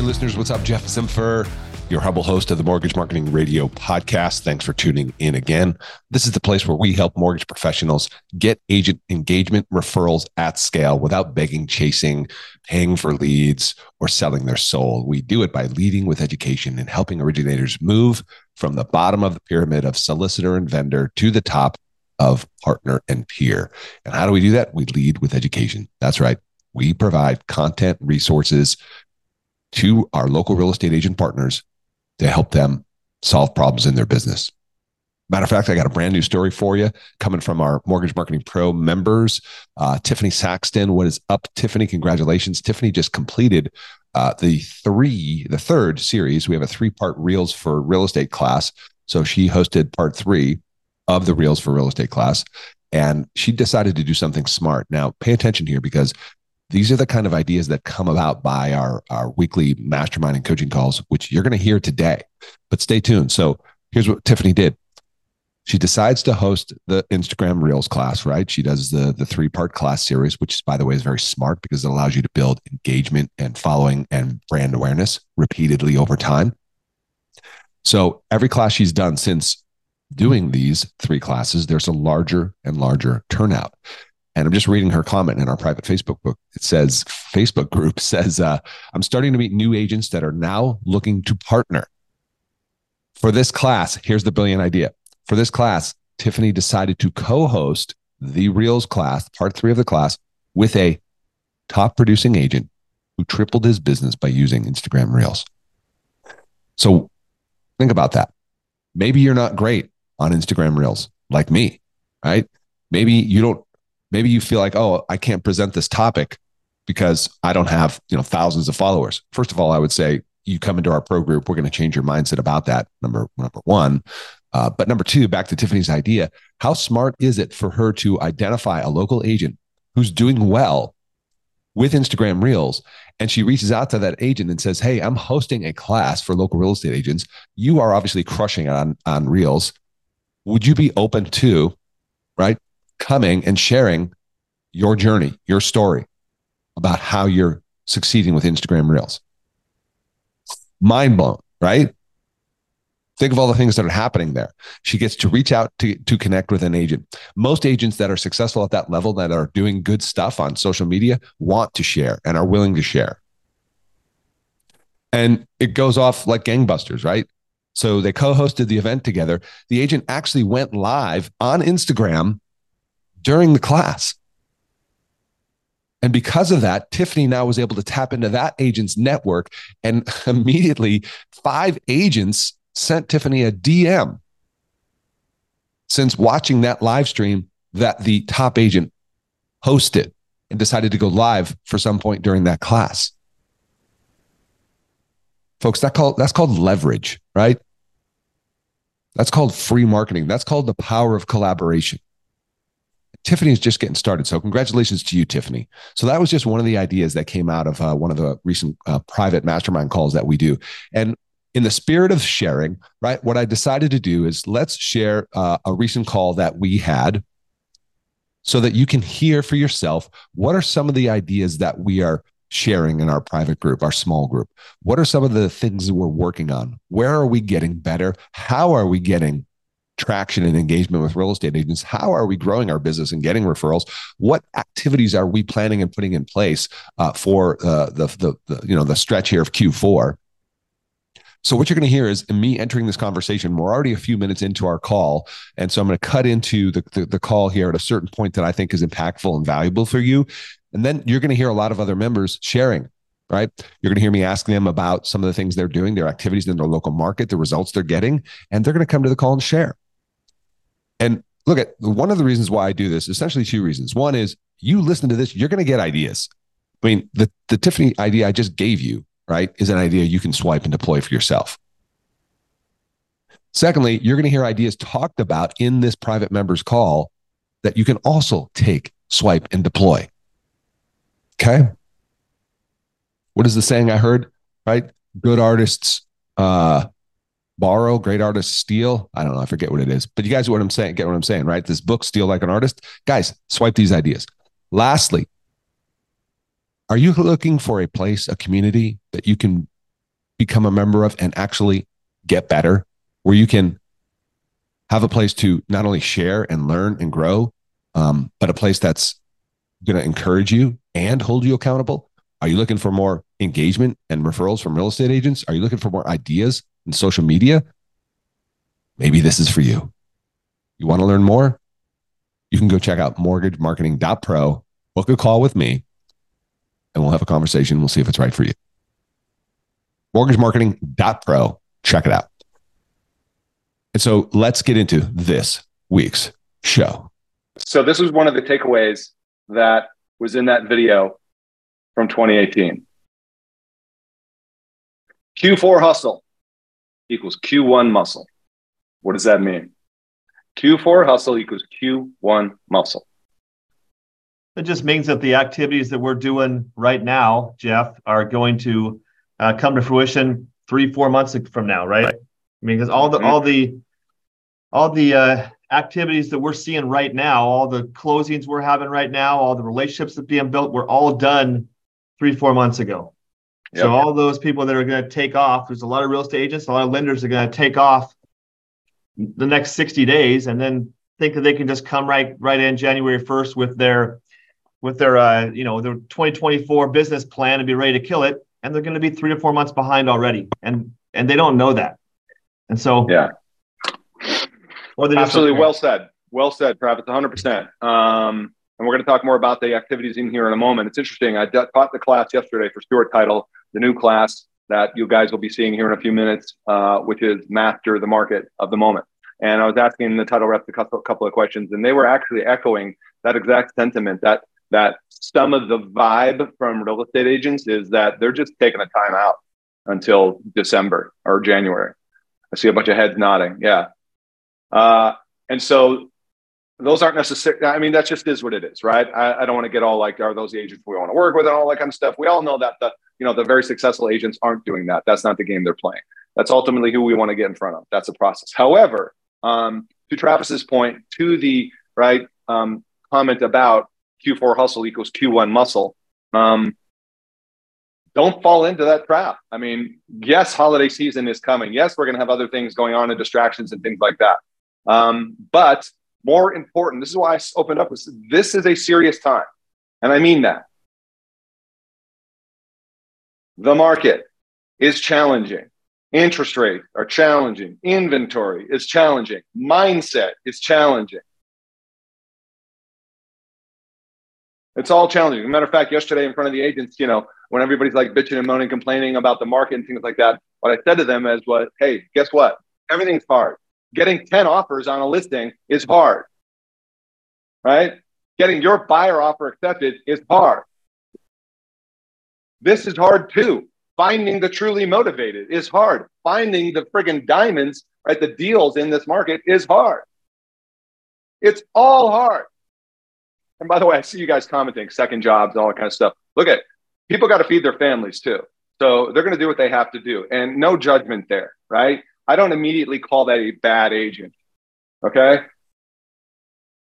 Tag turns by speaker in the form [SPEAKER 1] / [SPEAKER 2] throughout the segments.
[SPEAKER 1] Hey, listeners, what's up? Jeff Zimfer, your humble host of the Mortgage Marketing Radio podcast. Thanks for tuning in again. This is the place where we help mortgage professionals get agent engagement referrals at scale without begging, chasing, paying for leads, or selling their soul. We do it by leading with education and helping originators move from the bottom of the pyramid of solicitor and vendor to the top of partner and peer. And how do we do that? We lead with education. That's right. We provide content, resources to our local real estate agent partners to help them solve problems in their business. Matter of fact, I got a brand new story for you coming from our Mortgage Marketing Pro members. Uh, Tiffany Saxton, what is up, Tiffany? Congratulations. Tiffany just completed uh, the three, the third series. We have a three part Reels for Real Estate class. So she hosted part three of the Reels for Real Estate class. And she decided to do something smart. Now, pay attention here because these are the kind of ideas that come about by our, our weekly mastermind and coaching calls, which you're going to hear today. But stay tuned. So here's what Tiffany did. She decides to host the Instagram Reels class, right? She does the, the three part class series, which, by the way, is very smart because it allows you to build engagement and following and brand awareness repeatedly over time. So every class she's done since doing these three classes, there's a larger and larger turnout. And I'm just reading her comment in our private Facebook book. It says, Facebook group says, uh, I'm starting to meet new agents that are now looking to partner. For this class, here's the brilliant idea. For this class, Tiffany decided to co host the Reels class, part three of the class, with a top producing agent who tripled his business by using Instagram Reels. So think about that. Maybe you're not great on Instagram Reels like me, right? Maybe you don't maybe you feel like, oh, I can't present this topic because I don't have, you know, thousands of followers. First of all, I would say you come into our pro group, we're going to change your mindset about that. Number number one. Uh, but number two, back to Tiffany's idea, how smart is it for her to identify a local agent who's doing well with Instagram Reels? And she reaches out to that agent and says, Hey, I'm hosting a class for local real estate agents. You are obviously crushing it on, on Reels. Would you be open to, right, coming and sharing your journey, your story about how you're succeeding with Instagram Reels. Mind blown, right? Think of all the things that are happening there. She gets to reach out to, to connect with an agent. Most agents that are successful at that level, that are doing good stuff on social media, want to share and are willing to share. And it goes off like gangbusters, right? So they co hosted the event together. The agent actually went live on Instagram during the class. And because of that, Tiffany now was able to tap into that agent's network. And immediately, five agents sent Tiffany a DM since watching that live stream that the top agent hosted and decided to go live for some point during that class. Folks, that call, that's called leverage, right? That's called free marketing. That's called the power of collaboration. Tiffany is just getting started. So, congratulations to you, Tiffany. So, that was just one of the ideas that came out of uh, one of the recent uh, private mastermind calls that we do. And in the spirit of sharing, right, what I decided to do is let's share uh, a recent call that we had so that you can hear for yourself what are some of the ideas that we are sharing in our private group, our small group? What are some of the things that we're working on? Where are we getting better? How are we getting traction and engagement with real estate agents how are we growing our business and getting referrals what activities are we planning and putting in place uh, for uh, the, the, the you know the stretch here of q4 so what you're going to hear is me entering this conversation. We're already a few minutes into our call, and so I'm going to cut into the, the, the call here at a certain point that I think is impactful and valuable for you, and then you're going to hear a lot of other members sharing. Right, you're going to hear me asking them about some of the things they're doing, their activities in their local market, the results they're getting, and they're going to come to the call and share. And look at one of the reasons why I do this, essentially two reasons. One is you listen to this, you're going to get ideas. I mean, the, the Tiffany idea I just gave you, right, is an idea you can swipe and deploy for yourself. Secondly, you're going to hear ideas talked about in this private members call that you can also take, swipe, and deploy. Okay. What is the saying I heard? Right? Good artists uh, borrow, great artists steal. I don't know, I forget what it is. But you guys what I'm saying, get what I'm saying, right? This book, Steal Like an Artist. Guys, swipe these ideas. Lastly, are you looking for a place, a community that you can become a member of and actually get better, where you can have a place to not only share and learn and grow, um, but a place that's going to encourage you and hold you accountable? Are you looking for more engagement and referrals from real estate agents? Are you looking for more ideas in social media? Maybe this is for you. You want to learn more? You can go check out mortgagemarketing.pro, book a call with me, and we'll have a conversation. We'll see if it's right for you. Mortgagemarketing.pro. Check it out. And so let's get into this week's show.
[SPEAKER 2] So, this was one of the takeaways that was in that video from 2018. Q4 hustle equals Q1 muscle. What does that mean? Q4 hustle equals Q1 muscle.
[SPEAKER 3] It just means that the activities that we're doing right now, Jeff, are going to uh, come to fruition three, four months from now, right? I mean, because all the mm-hmm. all the all the uh, activities that we're seeing right now, all the closings we're having right now, all the relationships that being built, were all done three, four months ago. Yep. So all those people that are going to take off, there's a lot of real estate agents, a lot of lenders are going to take off the next 60 days and then think that they can just come right right in January 1st with their with their uh, you know their 2024 business plan and be ready to kill it. And they're going to be three to four months behind already. And and they don't know that. And so
[SPEAKER 2] yeah. Absolutely. well said. Well said Travis. 100% um, and we're going to talk more about the activities in here in a moment. It's interesting. I taught the class yesterday for Stewart title the new class that you guys will be seeing here in a few minutes uh, which is master the market of the moment and I was asking the title reps a couple, of questions, and they were actually echoing that exact sentiment that that some of the vibe from real estate agents is that they're just taking a time out until December or January. I see a bunch of heads nodding. Yeah. Uh, and so those aren't necessarily, I mean, that just is what it is, right? I, I don't want to get all like, are those the agents we want to work with and all that kind of stuff. We all know that the, you know, the very successful agents aren't doing that. That's not the game they're playing. That's ultimately who we want to get in front of. That's a process. However, um, to Travis's point, to the right um, comment about Q4 hustle equals Q1 muscle. Um, don't fall into that trap. I mean, yes, holiday season is coming. Yes, we're going to have other things going on and distractions and things like that. Um, but more important, this is why I opened up with this is a serious time. And I mean that. The market is challenging. Interest rates are challenging. Inventory is challenging. Mindset is challenging. It's all challenging. As a matter of fact, yesterday in front of the agents, you know, when everybody's like bitching and moaning, complaining about the market and things like that, what I said to them is, "What? Hey, guess what? Everything's hard. Getting 10 offers on a listing is hard, right? Getting your buyer offer accepted is hard. This is hard too. Finding the truly motivated is hard. Finding the friggin' diamonds, right? The deals in this market is hard. It's all hard. And by the way, I see you guys commenting second jobs, all that kind of stuff. Look at people got to feed their families too. So they're going to do what they have to do and no judgment there, right? I don't immediately call that a bad agent. Okay.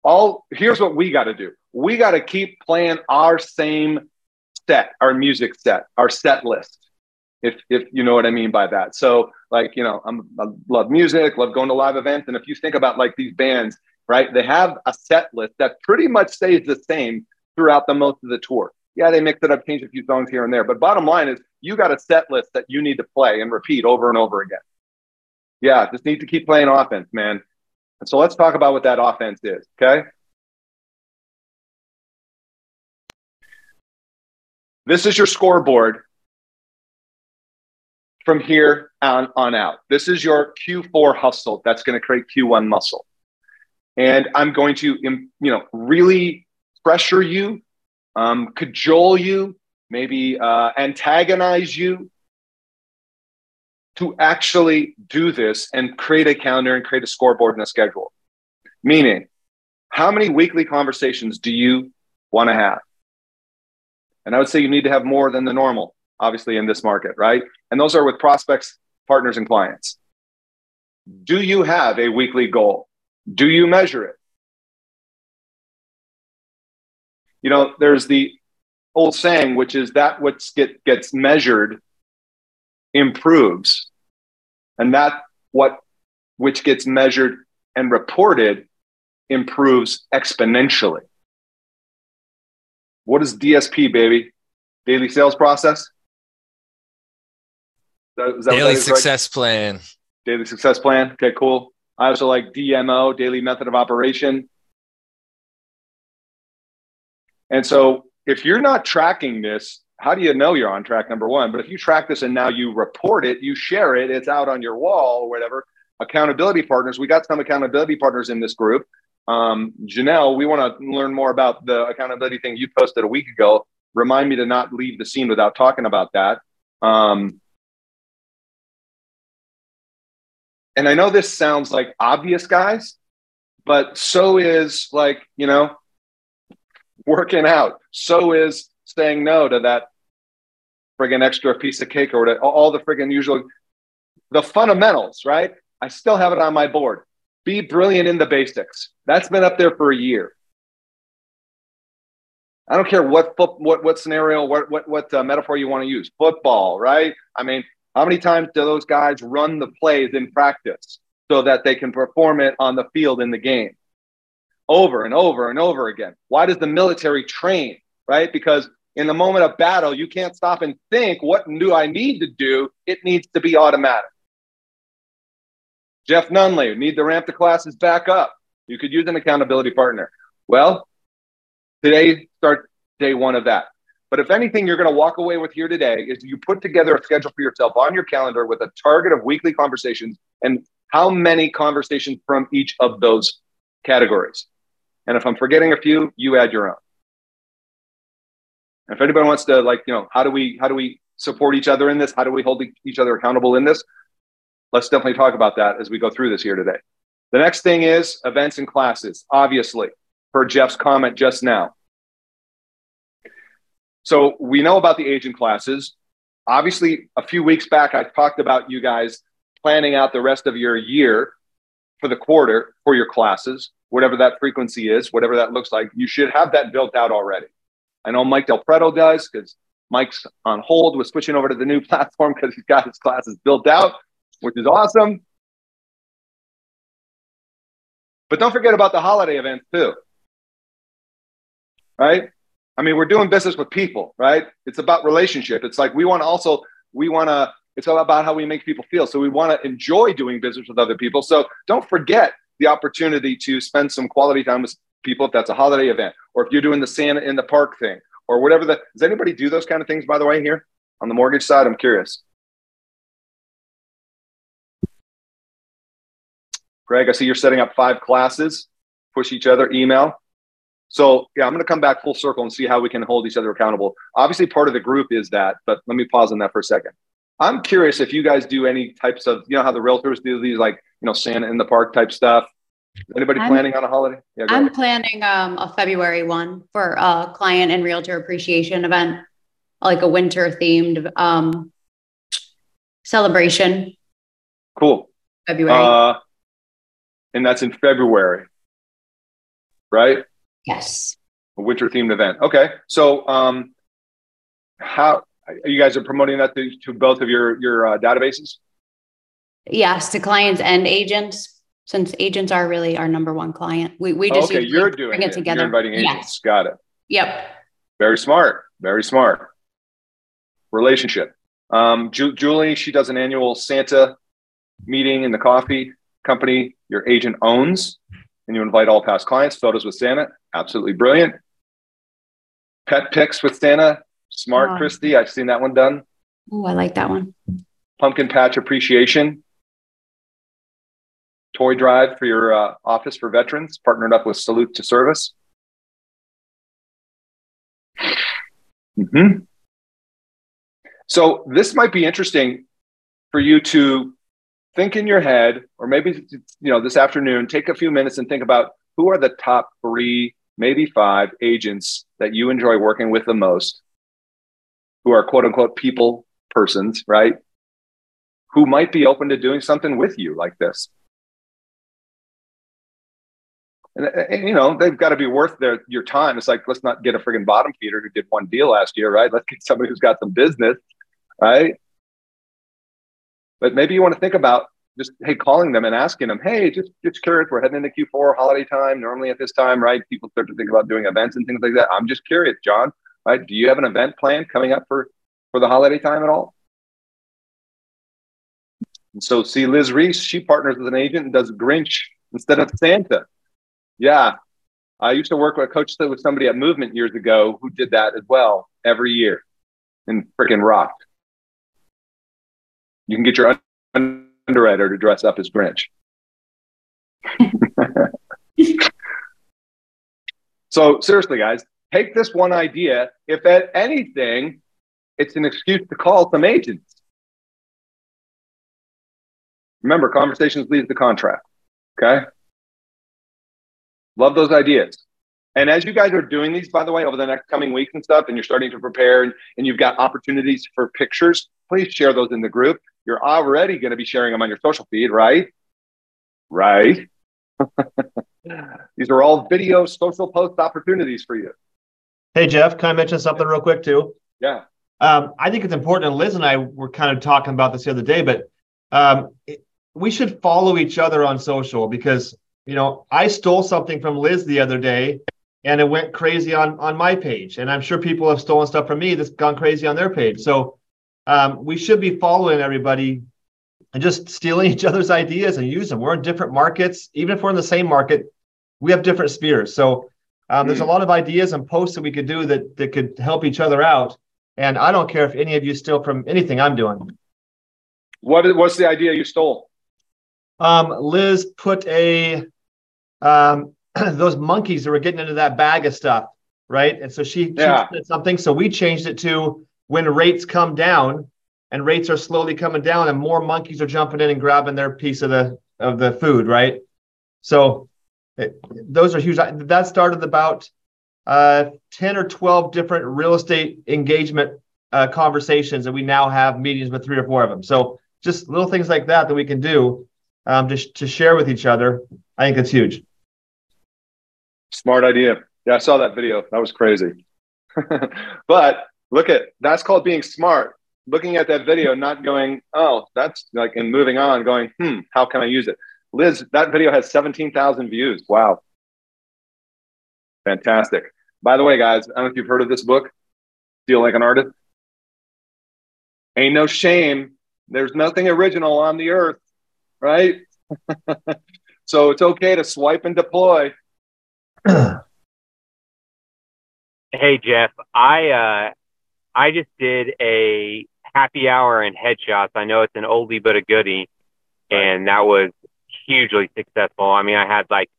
[SPEAKER 2] All here's what we got to do. We got to keep playing our same set, our music set, our set list if if you know what I mean by that. So like you know, I'm, I love music, love going to live events, and if you think about like these bands, right, they have a set list that pretty much stays the same throughout the most of the tour. Yeah, they mix it up, change a few songs here and there, but bottom line is you got a set list that you need to play and repeat over and over again. Yeah, just need to keep playing offense, man. And so let's talk about what that offense is. Okay. This is your scoreboard from here on, on out. This is your Q4 hustle that's going to create Q1 muscle. And I'm going to, you know, really pressure you, um, cajole you, maybe uh, antagonize you to actually do this and create a calendar and create a scoreboard and a schedule. Meaning, how many weekly conversations do you want to have? And I would say you need to have more than the normal obviously in this market, right? And those are with prospects, partners, and clients. Do you have a weekly goal? Do you measure it? You know, there's the old saying, which is that what get, gets measured improves. And that what which gets measured and reported improves exponentially. What is DSP, baby? Daily sales process?
[SPEAKER 4] Is that Daily success right? plan.
[SPEAKER 2] Daily success plan. Okay, cool. I also like DMO, daily method of operation. And so if you're not tracking this, how do you know you're on track? Number one. But if you track this and now you report it, you share it, it's out on your wall or whatever. Accountability partners. We got some accountability partners in this group. Um, Janelle, we want to learn more about the accountability thing you posted a week ago. Remind me to not leave the scene without talking about that. Um, and I know this sounds like obvious, guys, but so is like, you know, working out. So is saying no to that friggin' extra piece of cake or whatever, all the friggin' usual, the fundamentals, right? I still have it on my board. Be brilliant in the basics. That's been up there for a year. I don't care what what what scenario, what what what uh, metaphor you want to use. Football, right? I mean, how many times do those guys run the plays in practice so that they can perform it on the field in the game? Over and over and over again. Why does the military train, right? Because in the moment of battle, you can't stop and think, what do I need to do? It needs to be automatic. Jeff Nunley, need to ramp the classes back up. You could use an accountability partner. Well, today, start day one of that. But if anything, you're going to walk away with here today is you put together a schedule for yourself on your calendar with a target of weekly conversations and how many conversations from each of those categories. And if I'm forgetting a few, you add your own. And if anybody wants to like, you know, how do we how do we support each other in this? How do we hold each other accountable in this? Let's definitely talk about that as we go through this here today. The next thing is events and classes, obviously, per Jeff's comment just now. So we know about the agent classes. Obviously, a few weeks back, I talked about you guys planning out the rest of your year for the quarter for your classes, whatever that frequency is, whatever that looks like. You should have that built out already. I know Mike Del Preto does because Mike's on hold with switching over to the new platform because he's got his classes built out, which is awesome. But don't forget about the holiday events too. Right? I mean, we're doing business with people, right? It's about relationship. It's like we want to also, we want to, it's all about how we make people feel. So we want to enjoy doing business with other people. So don't forget the opportunity to spend some quality time with people if that's a holiday event, or if you're doing the Santa in the park thing, or whatever the, does anybody do those kind of things, by the way, here on the mortgage side? I'm curious. Greg, I see you're setting up five classes, push each other, email. So yeah, I'm going to come back full circle and see how we can hold each other accountable. Obviously, part of the group is that, but let me pause on that for a second. I'm curious if you guys do any types of, you know, how the realtors do these like, you know, Santa in the park type stuff. Anybody I'm, planning on a holiday?
[SPEAKER 5] Yeah, I'm ahead. planning um, a February one for a client and realtor appreciation event, like a winter themed um, celebration.
[SPEAKER 2] Cool.
[SPEAKER 5] February.
[SPEAKER 2] Uh, and that's in February, right?
[SPEAKER 5] Yes.
[SPEAKER 2] A winter themed event. Okay. So, um, how are you guys are promoting that to, to both of your your uh, databases?
[SPEAKER 5] Yes, to clients and agents, since agents are really our number one client. We we just
[SPEAKER 2] okay. You're doing bring it, it together. You're inviting agents. Yes. Got it.
[SPEAKER 5] Yep.
[SPEAKER 2] Very smart. Very smart. Relationship. Um, Ju- Julie, she does an annual Santa meeting in the coffee company your agent owns and you invite all past clients, photos with Santa, absolutely brilliant. Pet pics with Santa, smart, oh. Christy. I've seen that one done.
[SPEAKER 5] Oh, I like that one.
[SPEAKER 2] Pumpkin patch appreciation. Toy drive for your uh, office for veterans, partnered up with Salute to Service. Mm-hmm. So this might be interesting for you to think in your head, or maybe you know this afternoon, take a few minutes and think about who are the top three, maybe five agents that you enjoy working with the most, who are quote unquote people persons, right? Who might be open to doing something with you like this. And, uh, and, you know they've got to be worth their your time. It's like let's not get a friggin' bottom feeder who did one deal last year, right? Let's get somebody who's got some business, right? But maybe you want to think about just hey calling them and asking them hey just just curious we're heading into q4 holiday time normally at this time right people start to think about doing events and things like that i'm just curious john right do you have an event plan coming up for for the holiday time at all and so see liz reese she partners with an agent and does grinch instead of santa yeah i used to work with a coach with somebody at movement years ago who did that as well every year and freaking rocked you can get your underwriter to dress up as Grinch. so seriously, guys, take this one idea. If at anything, it's an excuse to call some agents. Remember, conversations lead to contract. Okay. Love those ideas. And as you guys are doing these, by the way, over the next coming weeks and stuff, and you're starting to prepare and, and you've got opportunities for pictures, please share those in the group you're already going to be sharing them on your social feed, right? Right. These are all video social post opportunities for you.
[SPEAKER 3] Hey, Jeff, can I mention something real quick too?
[SPEAKER 2] Yeah.
[SPEAKER 3] Um, I think it's important, and Liz and I were kind of talking about this the other day, but um, it, we should follow each other on social because, you know, I stole something from Liz the other day and it went crazy on, on my page. And I'm sure people have stolen stuff from me that's gone crazy on their page. So um, we should be following everybody and just stealing each other's ideas and use them. We're in different markets. Even if we're in the same market, we have different spheres. So um, there's a hmm. lot of ideas and posts that we could do that that could help each other out. And I don't care if any of you steal from anything I'm doing.
[SPEAKER 2] What what's the idea you stole?
[SPEAKER 3] Um, Liz put a um, those monkeys that were getting into that bag of stuff, right? And so she, yeah. she something. So we changed it to when rates come down and rates are slowly coming down and more monkeys are jumping in and grabbing their piece of the of the food right so it, those are huge that started about uh, 10 or 12 different real estate engagement uh, conversations and we now have meetings with three or four of them so just little things like that that we can do um, just to share with each other i think it's huge
[SPEAKER 2] smart idea. Yeah i saw that video. That was crazy. But look at that's called being smart. Looking at that video not going oh that's like and moving on going hmm how can i use it? Liz that video has 17000 views. Wow. Fantastic. By the way guys i don't know if you've heard of this book Steal Like an Artist. Ain't no shame. There's nothing original on the earth right? So it's okay to swipe and deploy
[SPEAKER 6] hey jeff i uh I just did a happy hour and headshots. I know it's an oldie but a goodie, and that was hugely successful. I mean, I had like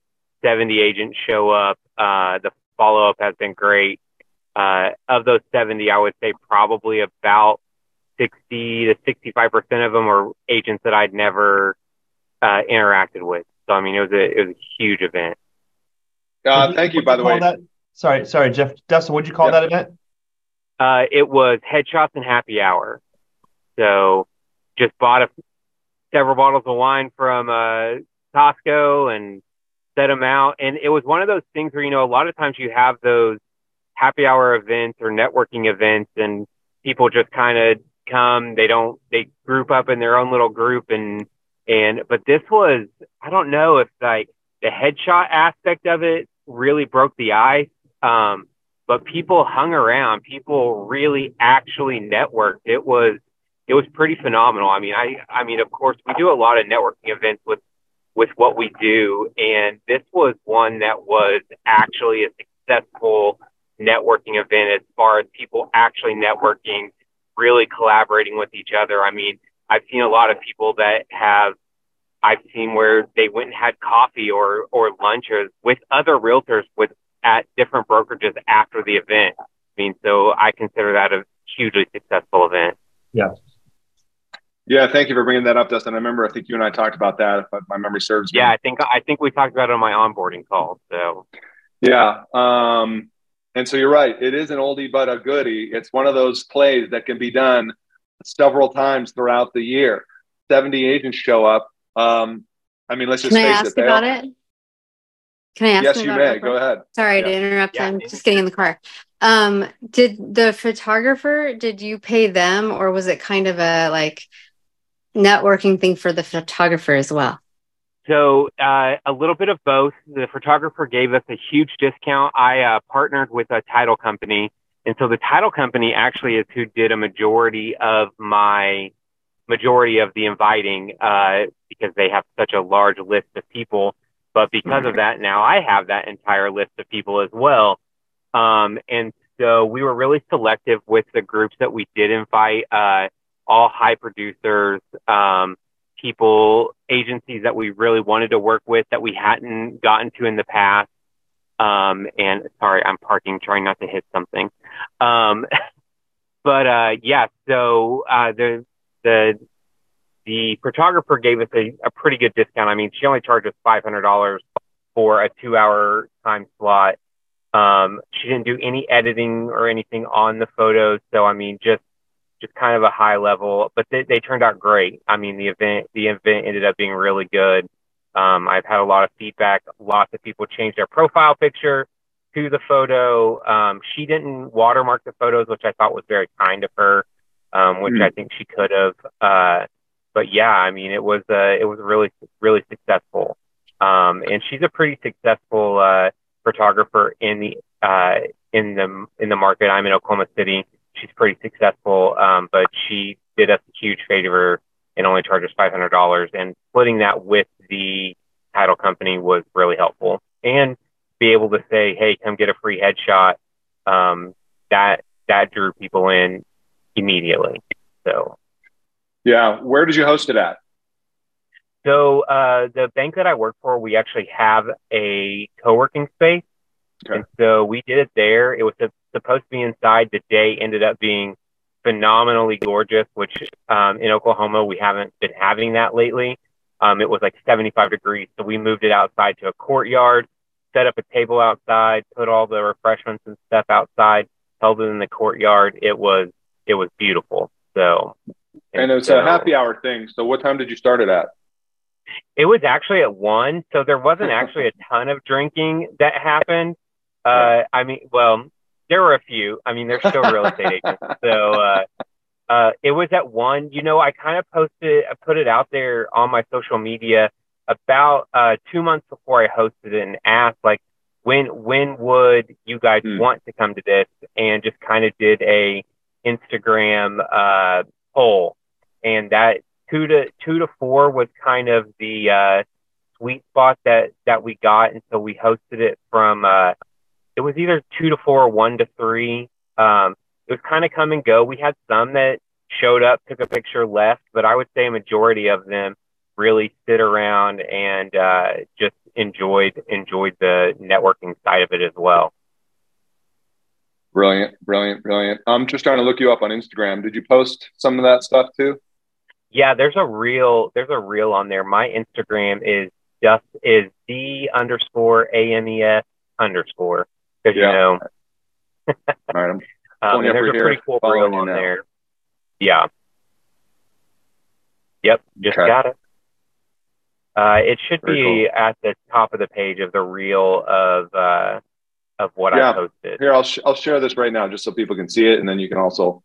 [SPEAKER 6] 70 agents show up. Uh, the follow up has been great. Uh, of those 70, I would say probably about 60 to 65 percent of them are agents that I'd never uh, interacted with. So I mean, it was a it was a huge event.
[SPEAKER 2] Uh, thank you, by the way.
[SPEAKER 3] That? Sorry, sorry, Jeff. Dustin, what'd you call yep. that event?
[SPEAKER 6] Uh, it was headshots and happy hour. So just bought a, several bottles of wine from uh, Costco and set them out. And it was one of those things where, you know, a lot of times you have those happy hour events or networking events and people just kind of come, they don't, they group up in their own little group and, and, but this was, I don't know if like the headshot aspect of it really broke the ice. Um, but people hung around. People really actually networked. It was it was pretty phenomenal. I mean, I I mean, of course, we do a lot of networking events with with what we do, and this was one that was actually a successful networking event as far as people actually networking, really collaborating with each other. I mean, I've seen a lot of people that have I've seen where they went and had coffee or or lunches with other realtors with at different brokerages after the event. I mean, so I consider that a hugely successful event.
[SPEAKER 3] Yeah.
[SPEAKER 2] Yeah, thank you for bringing that up, Dustin. I remember I think you and I talked about that, if my memory serves
[SPEAKER 6] me. Yeah, I think I think we talked about it on my onboarding call. So
[SPEAKER 2] yeah. Um, and so you're right. It is an oldie but a goodie. It's one of those plays that can be done several times throughout the year. 70 agents show up. Um, I mean, let's just
[SPEAKER 5] Can
[SPEAKER 2] face
[SPEAKER 5] I ask it. about it? Can I ask?
[SPEAKER 2] Yes, you may. Go ahead.
[SPEAKER 5] Sorry yeah. to interrupt. Yeah. I'm just getting in the car. Um, did the photographer? Did you pay them, or was it kind of a like?
[SPEAKER 7] networking thing for the photographer as well?
[SPEAKER 6] So uh, a little bit of both. The photographer gave us a huge discount. I uh, partnered with a title company, and so the title company actually is who did a majority of my majority of the inviting uh, because they have such a large list of people. But because of that, now I have that entire list of people as well. Um, and so we were really selective with the groups that we did invite, uh, all high producers, um, people, agencies that we really wanted to work with that we hadn't gotten to in the past. Um, and sorry, I'm parking, trying not to hit something. Um, but uh, yeah, so uh, the the the photographer gave us a, a pretty good discount. I mean, she only charged us five hundred dollars for a two hour time slot. Um, she didn't do any editing or anything on the photos, so I mean, just just kind of a high level, but they, they turned out great. I mean, the event the event ended up being really good. Um, I've had a lot of feedback. Lots of people changed their profile picture to the photo. Um, she didn't watermark the photos, which I thought was very kind of her, um, which mm. I think she could have. Uh, but yeah, I mean, it was uh, it was really really successful. Um, and she's a pretty successful uh, photographer in the uh, in the in the market. I'm in Oklahoma City she's pretty successful, um, but she did us a huge favor and only charged us five hundred dollars. And splitting that with the title company was really helpful. And be able to say, "Hey, come get a free headshot," um, that that drew people in immediately. So,
[SPEAKER 2] yeah, where did you host it at?
[SPEAKER 6] So uh, the bank that I work for, we actually have a co-working space, okay. and so we did it there. It was supposed to be inside. The day ended up being phenomenally gorgeous, which um, in Oklahoma we haven't been having that lately. Um, it was like 75 degrees, so we moved it outside to a courtyard, set up a table outside, put all the refreshments and stuff outside, held it in the courtyard. It was it was beautiful. So,
[SPEAKER 2] and, and it was so, a happy hour thing. So, what time did you start it at?
[SPEAKER 6] It was actually at one, so there wasn't actually a ton of drinking that happened. Uh, I mean, well, there were a few. I mean, they're still real estate agents. So uh, uh, it was at one. You know, I kind of posted, I put it out there on my social media about uh, two months before I hosted it and asked like, when when would you guys hmm. want to come to this? And just kind of did a Instagram uh, poll, and that two to two to four was kind of the uh, sweet spot that that we got, and so we hosted it from uh, it was either two to four or one to three. Um, it was kind of come and go. We had some that showed up, took a picture, left, but I would say a majority of them really sit around and uh, just enjoyed enjoyed the networking side of it as well.
[SPEAKER 2] Brilliant, brilliant, brilliant. I'm just trying to look you up on Instagram. Did you post some of that stuff too?
[SPEAKER 6] Yeah, there's a reel. There's a reel on there. My Instagram is just is d underscore ames underscore because yeah. you know.
[SPEAKER 2] All right, I'm
[SPEAKER 6] um, there's a
[SPEAKER 2] here,
[SPEAKER 6] pretty cool reel on there. Yeah. Yep, just okay. got it. Uh, it should Very be cool. at the top of the page of the reel of uh, of what yeah. I posted.
[SPEAKER 2] Here, I'll sh- I'll share this right now just so people can see it, and then you can also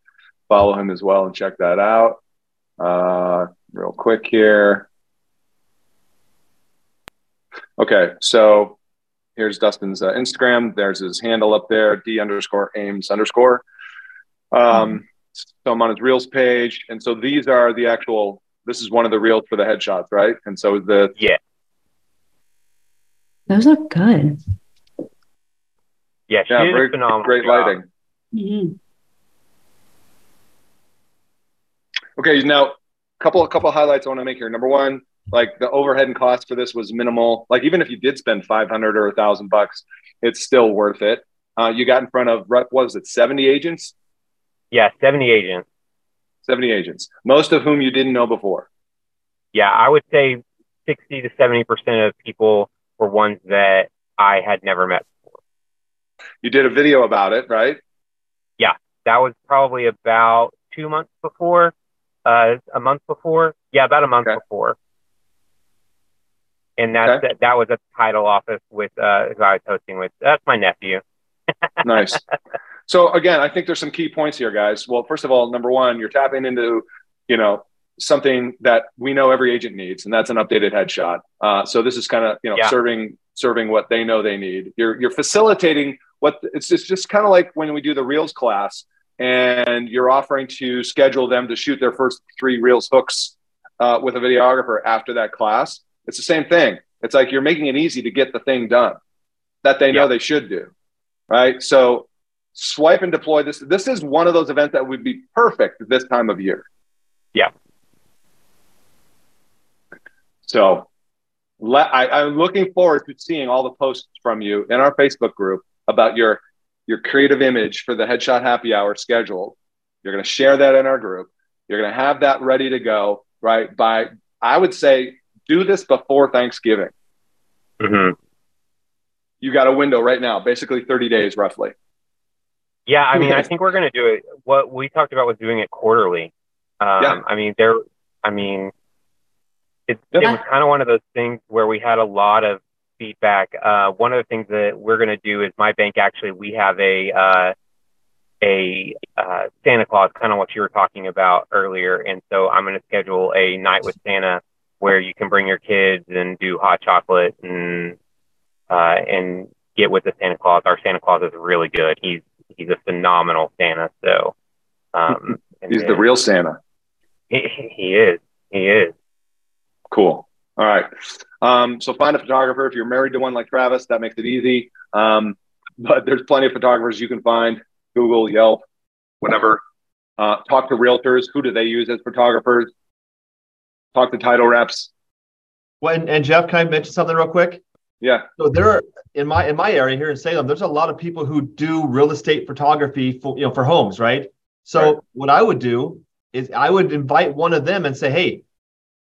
[SPEAKER 2] follow him as well and check that out. Uh, real quick here. Okay, so Here's Dustin's uh, Instagram. There's his handle up there, D underscore Ames underscore. Um, so I'm on his Reels page. And so these are the actual, this is one of the Reels for the headshots, right? And so the.
[SPEAKER 6] Yeah.
[SPEAKER 5] Those look good.
[SPEAKER 6] Yeah, she yeah, great, phenomenal.
[SPEAKER 2] Great job. lighting. Mm-hmm. Okay, now a couple a couple highlights I want to make here. Number one, like the overhead and cost for this was minimal. Like even if you did spend 500 or a thousand bucks, it's still worth it. Uh, you got in front of what was it, 70 agents?
[SPEAKER 6] Yeah, 70 agents.
[SPEAKER 2] 70 agents, most of whom you didn't know before.
[SPEAKER 6] Yeah, I would say 60 to 70% of people were ones that I had never met before.
[SPEAKER 2] You did a video about it, right?
[SPEAKER 6] Yeah, that was probably about two months before, uh, a month before. Yeah, about a month okay. before and that's okay. that, that was a title office with uh, who I was hosting with. That's my nephew.
[SPEAKER 2] nice. So again, I think there's some key points here, guys. Well, first of all, number one, you're tapping into, you know, something that we know every agent needs, and that's an updated headshot. Uh, so this is kind of you know yeah. serving serving what they know they need. You're you're facilitating what it's just, just kind of like when we do the reels class and you're offering to schedule them to shoot their first three reels hooks uh, with a videographer after that class. It's the same thing. It's like you're making it easy to get the thing done that they know yeah. they should do. Right. So swipe and deploy this. This is one of those events that would be perfect this time of year.
[SPEAKER 6] Yeah.
[SPEAKER 2] So let, I, I'm looking forward to seeing all the posts from you in our Facebook group about your your creative image for the headshot happy hour scheduled. You're going to share that in our group. You're going to have that ready to go right by I would say do this before Thanksgiving.
[SPEAKER 6] Mm-hmm.
[SPEAKER 2] You got a window right now, basically 30 days roughly.
[SPEAKER 6] Yeah, I mean, I think we're going to do it. What we talked about was doing it quarterly. Um, yeah. I mean, there. I mean, it, yeah. it was kind of one of those things where we had a lot of feedback. Uh, one of the things that we're going to do is my bank actually we have a uh, a uh, Santa Claus, kind of what you were talking about earlier, and so I'm going to schedule a night with Santa where you can bring your kids and do hot chocolate and uh, and get with the Santa Claus. Our Santa Claus is really good. He's he's a phenomenal Santa. So um,
[SPEAKER 2] he's then, the real Santa.
[SPEAKER 6] He, he is. He is.
[SPEAKER 2] Cool. All right. Um, so find a photographer. If you're married to one like Travis, that makes it easy. Um, but there's plenty of photographers you can find. Google, Yelp, whatever. Uh, talk to realtors. Who do they use as photographers? Talk to title reps.
[SPEAKER 3] Well, and, and Jeff, can I mention something real quick?
[SPEAKER 2] Yeah.
[SPEAKER 3] So there are in my in my area here in Salem, there's a lot of people who do real estate photography for you know for homes, right? So right. what I would do is I would invite one of them and say, hey,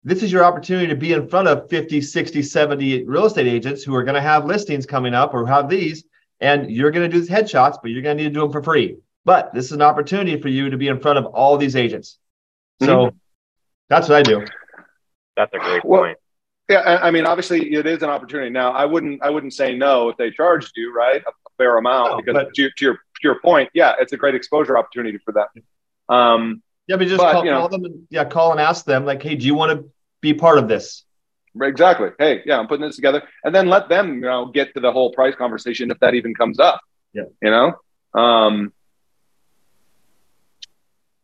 [SPEAKER 3] this is your opportunity to be in front of 50, 60, 70 real estate agents who are going to have listings coming up or have these, and you're going to do these headshots, but you're going to need to do them for free. But this is an opportunity for you to be in front of all these agents. So mm-hmm. that's what I do.
[SPEAKER 6] That's a great well, point.
[SPEAKER 2] Yeah, I mean, obviously, it is an opportunity. Now, I wouldn't, I wouldn't say no if they charged you, right, a fair amount, no, because but, to, to, your to your point, yeah, it's a great exposure opportunity for them. Um,
[SPEAKER 3] yeah, but just but, call, you know, call them and yeah, call and ask them like, hey, do you want to be part of this?
[SPEAKER 2] Exactly. Hey, yeah, I'm putting this together, and then let them, you know, get to the whole price conversation if that even comes up.
[SPEAKER 3] Yeah.
[SPEAKER 2] You know. Um,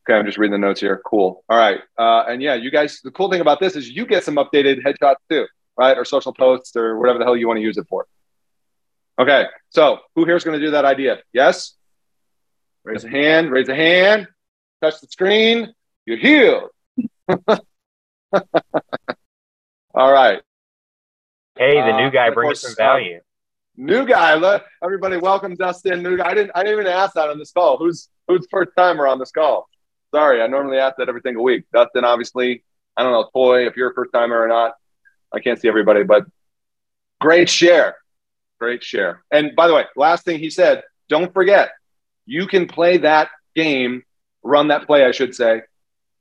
[SPEAKER 2] okay, I'm just reading the notes here. Cool. All right. Uh, and yeah, you guys. The cool thing about this is you get some updated headshots too, right? Or social posts or whatever the hell you want to use it for. Okay. So who here is going to do that idea? Yes. Raise a hand. Raise a hand touch the screen, you're healed. All right.
[SPEAKER 6] Hey, the new uh, guy uh, brings some value.
[SPEAKER 2] New guy, look, everybody, welcome Dustin. New guy. I didn't, I didn't even ask that on this call. Who's who's first timer on this call? Sorry, I normally ask that every single week. Dustin, obviously, I don't know, Toy, if you're a first timer or not. I can't see everybody, but great share, great share. And by the way, last thing he said, don't forget, you can play that game run that play, I should say,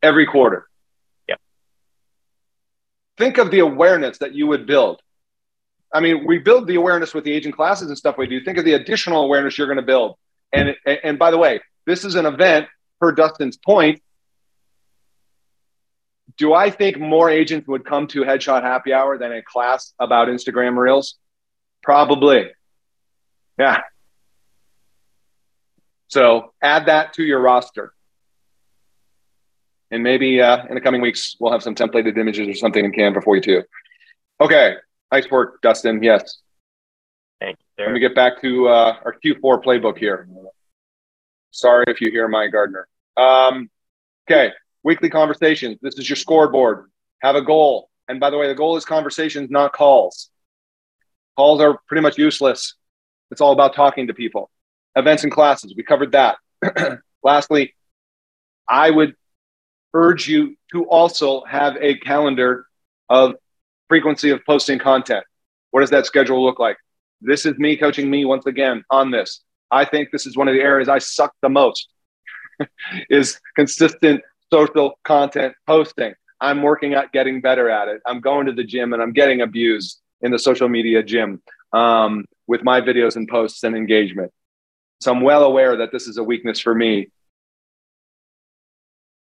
[SPEAKER 2] every quarter. Think of the awareness that you would build. I mean, we build the awareness with the agent classes and stuff we do. Think of the additional awareness you're going to build. And and by the way, this is an event per Dustin's point. Do I think more agents would come to Headshot Happy Hour than a class about Instagram Reels? Probably. Yeah. So add that to your roster and maybe uh, in the coming weeks we'll have some templated images or something in Canva for you too. Okay, nice work, Dustin. Yes.
[SPEAKER 6] Thank you.
[SPEAKER 2] Let me get back to uh, our Q4 playbook here. Sorry if you hear my gardener. Um, okay, weekly conversations. This is your scoreboard. Have a goal. And by the way, the goal is conversations, not calls. Calls are pretty much useless. It's all about talking to people. Events and classes, we covered that. Lastly, I would urge you to also have a calendar of frequency of posting content. What does that schedule look like? This is me coaching me once again on this. I think this is one of the areas I suck the most is consistent social content posting. I'm working at getting better at it. I'm going to the gym and I'm getting abused in the social media gym um, with my videos and posts and engagement. So I'm well aware that this is a weakness for me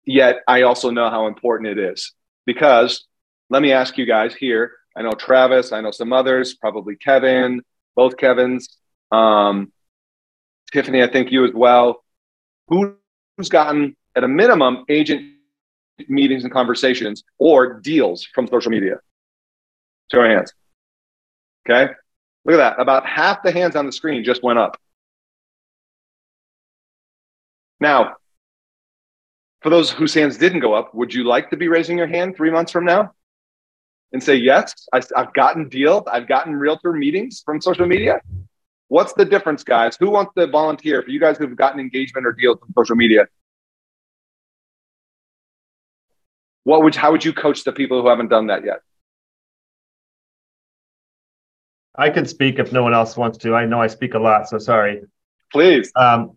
[SPEAKER 2] yet I also know how important it is because let me ask you guys here. I know Travis, I know some others, probably Kevin, both Kevins, um, Tiffany, I think you as well. Who's gotten at a minimum agent meetings and conversations or deals from social media? Show your hands. Okay. Look at that. About half the hands on the screen just went up. Now, for those whose hands didn't go up, would you like to be raising your hand three months from now and say, yes, I, have gotten deals, I've gotten realtor meetings from social media? What's the difference, guys? Who wants to volunteer for you guys who've gotten engagement or deals from social media? What would how would you coach the people who haven't done that yet?
[SPEAKER 3] I could speak if no one else wants to. I know I speak a lot, so sorry.
[SPEAKER 2] Please.
[SPEAKER 3] Um,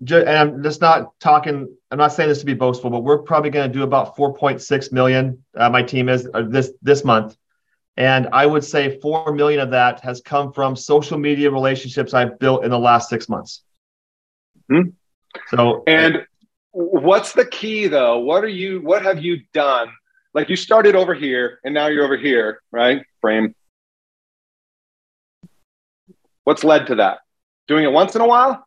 [SPEAKER 3] and I'm just not talking. I'm not saying this to be boastful, but we're probably going to do about 4.6 million. Uh, my team is uh, this this month, and I would say four million of that has come from social media relationships I've built in the last six months.
[SPEAKER 2] Hmm.
[SPEAKER 3] So,
[SPEAKER 2] and what's the key though? What are you? What have you done? Like you started over here, and now you're over here, right? Frame. What's led to that? Doing it once in a while?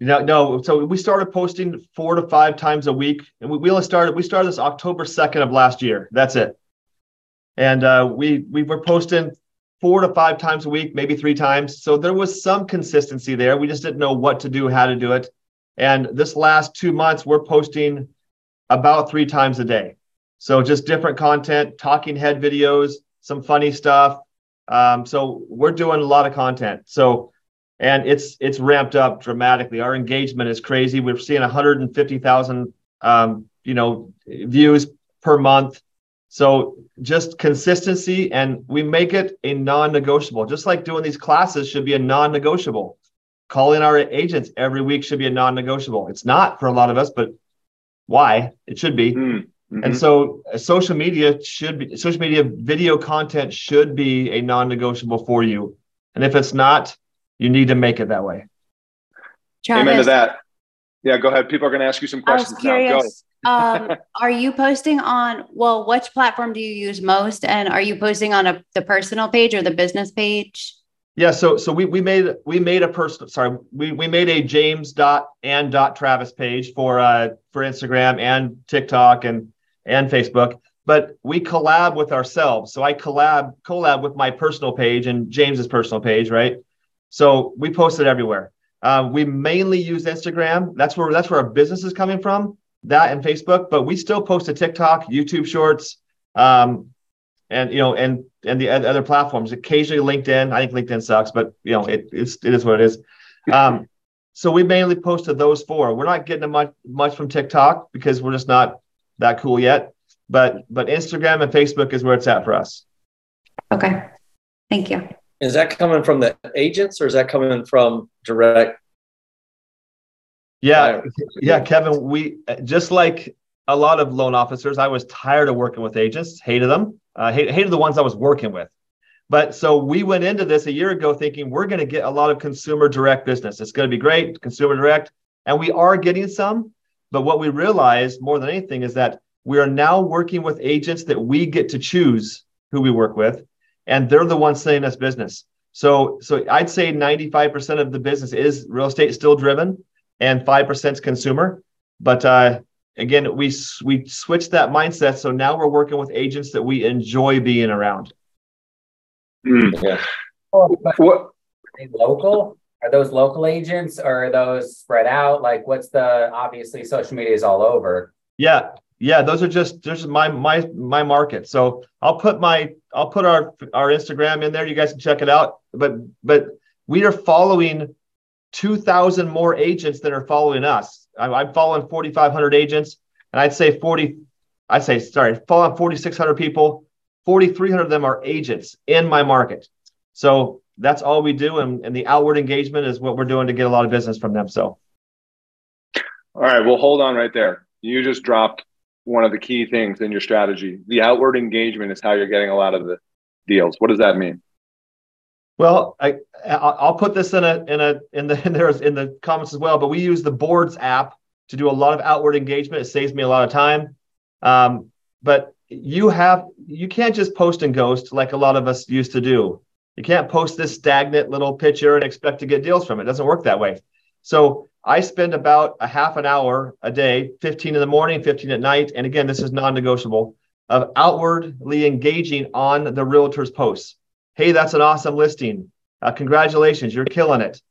[SPEAKER 3] No, no. So we started posting four to five times a week, and we, we only started. We started this October second of last year. That's it. And uh, we we were posting four to five times a week, maybe three times. So there was some consistency there. We just didn't know what to do, how to do it. And this last two months, we're posting about three times a day. So just different content, talking head videos, some funny stuff. Um, so we're doing a lot of content. So and it's it's ramped up dramatically. Our engagement is crazy. We're seeing 150,000 um, you know views per month. So just consistency, and we make it a non-negotiable. Just like doing these classes should be a non-negotiable. Calling our agents every week should be a non-negotiable. It's not for a lot of us, but why? It should be. Mm-hmm. And so uh, social media should be social media video content should be a non-negotiable for you. And if it's not, you need to make it that way.
[SPEAKER 2] Travis, Amen to that. Yeah, go ahead. People are going to ask you some questions. I was curious.
[SPEAKER 5] um, are you posting on? Well, which platform do you use most, and are you posting on a, the personal page or the business page?
[SPEAKER 3] Yeah, so so we we made we made a personal sorry we we made a James dot and dot Travis page for uh for Instagram and TikTok and and Facebook, but we collab with ourselves. So I collab collab with my personal page and James's personal page, right? So we post it everywhere. Uh, we mainly use Instagram. That's where that's where our business is coming from. That and Facebook, but we still post to TikTok, YouTube Shorts, um, and you know, and and the other platforms. Occasionally LinkedIn. I think LinkedIn sucks, but you know, it, it's it is what it is. Um, so we mainly post to those four. We're not getting much much from TikTok because we're just not that cool yet. But but Instagram and Facebook is where it's at for us.
[SPEAKER 5] Okay, thank you.
[SPEAKER 8] Is that coming from the agents or is that coming from direct?
[SPEAKER 3] Yeah, yeah, Kevin. We just like a lot of loan officers. I was tired of working with agents, hated them, uh, hated the ones I was working with. But so we went into this a year ago thinking we're going to get a lot of consumer direct business. It's going to be great, consumer direct, and we are getting some. But what we realized more than anything is that we are now working with agents that we get to choose who we work with and they're the ones sending us business. So, so I'd say 95% of the business is real estate still driven, and 5% is consumer. But uh, again, we we switched that mindset. So now we're working with agents that we enjoy being around.
[SPEAKER 2] Mm. Yeah.
[SPEAKER 9] what? local? Are those local agents or are those spread out? Like, what's the obviously social media is all over.
[SPEAKER 3] Yeah, yeah, those are just just my my my market. So I'll put my I'll put our our Instagram in there. You guys can check it out. But but we are following 2,000 more agents that are following us. I'm, I'm following 4,500 agents, and I'd say 40. I'd say sorry, following 4,600 people. 4,300 of them are agents in my market. So that's all we do, and, and the outward engagement is what we're doing to get a lot of business from them. So.
[SPEAKER 2] All right, well, hold on right there. You just dropped one of the key things in your strategy. The outward engagement is how you're getting a lot of the deals. What does that mean?
[SPEAKER 3] Well, I I'll put this in a in a in the in there in the comments as well. But we use the boards app to do a lot of outward engagement. It saves me a lot of time. Um, but you have you can't just post and ghost like a lot of us used to do. You can't post this stagnant little picture and expect to get deals from it. It doesn't work that way. So I spend about a half an hour a day, 15 in the morning, 15 at night. And again, this is non-negotiable of outwardly engaging on the realtor's posts. Hey, that's an awesome listing. Uh, congratulations, you're killing it.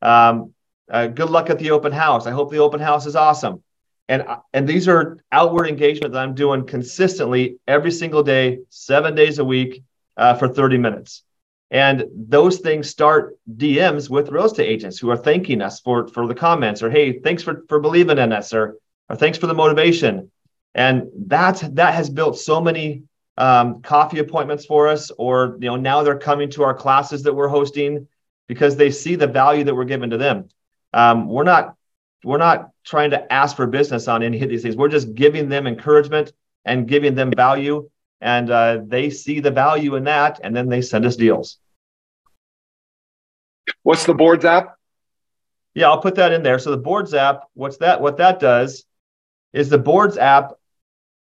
[SPEAKER 3] Um, uh, good luck at the open house. I hope the open house is awesome. And, and these are outward engagement that I'm doing consistently every single day, seven days a week uh, for 30 minutes. And those things start DMs with real estate agents who are thanking us for, for the comments or, hey, thanks for, for believing in us or, or thanks for the motivation. And that's, that has built so many um, coffee appointments for us, or you know now they're coming to our classes that we're hosting because they see the value that we're giving to them. Um, we're not we're not trying to ask for business on any of these things. We're just giving them encouragement and giving them value, and uh, they see the value in that, and then they send us deals.
[SPEAKER 2] What's the boards app?
[SPEAKER 3] Yeah, I'll put that in there. So the boards app, what's that? What that does is the boards app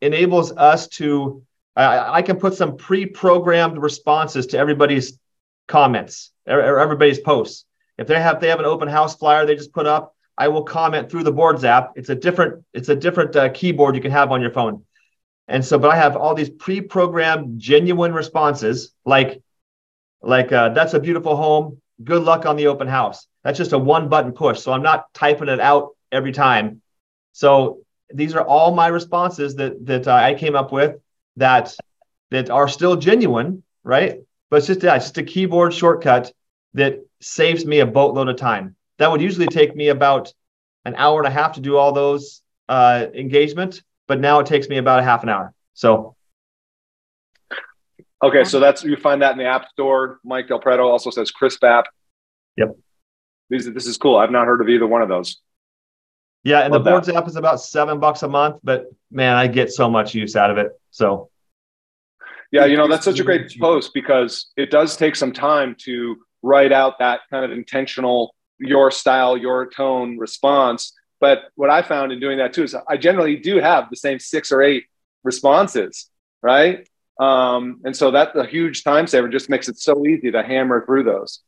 [SPEAKER 3] enables us to. I, I can put some pre-programmed responses to everybody's comments or everybody's posts. If they have they have an open house flyer they just put up, I will comment through the boards app. It's a different it's a different uh, keyboard you can have on your phone. And so, but I have all these pre-programmed genuine responses like like uh, that's a beautiful home. Good luck on the open house. That's just a one button push. So I'm not typing it out every time. So these are all my responses that that uh, I came up with that that are still genuine, right? But it's just yeah, it's just a keyboard shortcut that saves me a boatload of time. That would usually take me about an hour and a half to do all those uh, engagement, but now it takes me about a half an hour. So,
[SPEAKER 2] okay, so that's you find that in the App Store. Mike Del Preto also says Crisp app.
[SPEAKER 3] Yep.
[SPEAKER 2] These, this is cool. I've not heard of either one of those.
[SPEAKER 3] Yeah, and Love the boards that. app is about seven bucks a month, but man, I get so much use out of it. So,
[SPEAKER 2] yeah, you know that's such a great post because it does take some time to write out that kind of intentional your style your tone response but what i found in doing that too is i generally do have the same six or eight responses right um, and so that's a huge time saver. Just makes it so easy to hammer through those.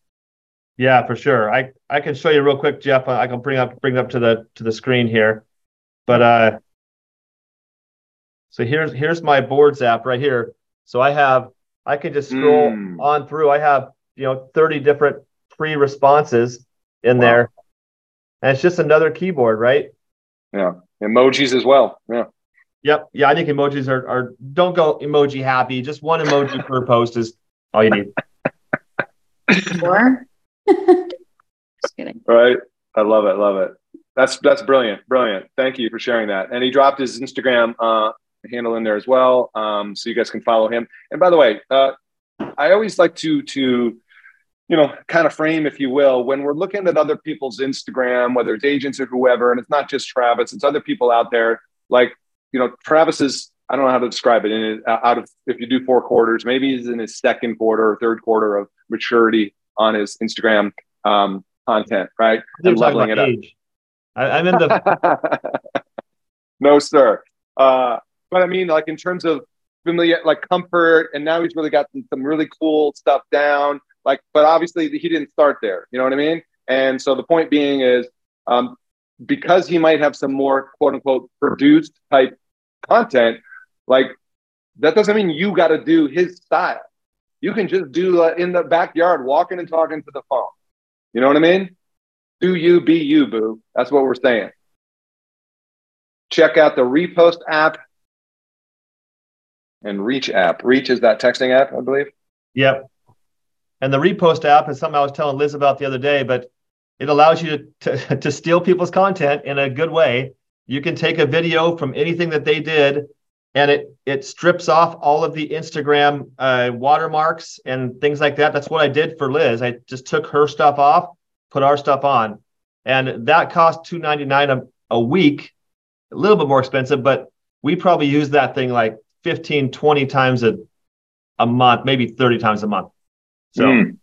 [SPEAKER 3] Yeah for sure. I i can show you real quick jeff. I can bring up bring up to the to the screen here. But uh so here's here's my boards app right here. So i have i can just scroll mm. on through. I have you know 30 different free responses in wow. there. And it's just another keyboard right?
[SPEAKER 2] Yeah. Emojis as well. Yeah
[SPEAKER 3] yep. Yeah i think emojis are, are don't go emoji happy. Just one emoji per post is all you need.
[SPEAKER 5] Four.
[SPEAKER 2] just kidding. Right. I love it love it. That's that's brilliant brilliant. Thank you for sharing that. And he dropped his instagram uh, handle in there as well um, so you guys can follow him. And by the way uh, I always like to to you know kind of frame, if you will, when we're looking at other people's Instagram, whether it's agents or whoever, and it's not just Travis, it's other people out there. Like you know, Travis is I don't know how to describe it. In out of if you do four quarters, maybe he's in his second quarter or third quarter of maturity on his Instagram um, content, right?
[SPEAKER 3] And leveling it up. Age. I, am in the.
[SPEAKER 2] no, sir. Uh, but I mean, like in terms of familiar, like comfort, and now he's really got some, some really cool stuff down. Like, but obviously he didn't start there. You know what I mean? And so the point being is, um, because he might have some more quote unquote produced type content, like that doesn't mean you got to do his style. You can just do uh, in the backyard, walking and talking to the phone. You know what I mean? Do you be you, boo? That's what we're saying. Check out the Repost app and Reach app. Reach is that texting app, I believe.
[SPEAKER 3] Yep. And the repost app is something I was telling Liz about the other day, but it allows you to, to, to steal people's content in a good way. You can take a video from anything that they did and it it strips off all of the Instagram uh, watermarks and things like that. That's what I did for Liz. I just took her stuff off, put our stuff on, and that cost two ninety nine a, a week, a little bit more expensive, but we probably use that thing like 15, 20 times a, a month, maybe 30 times a month. So, mm.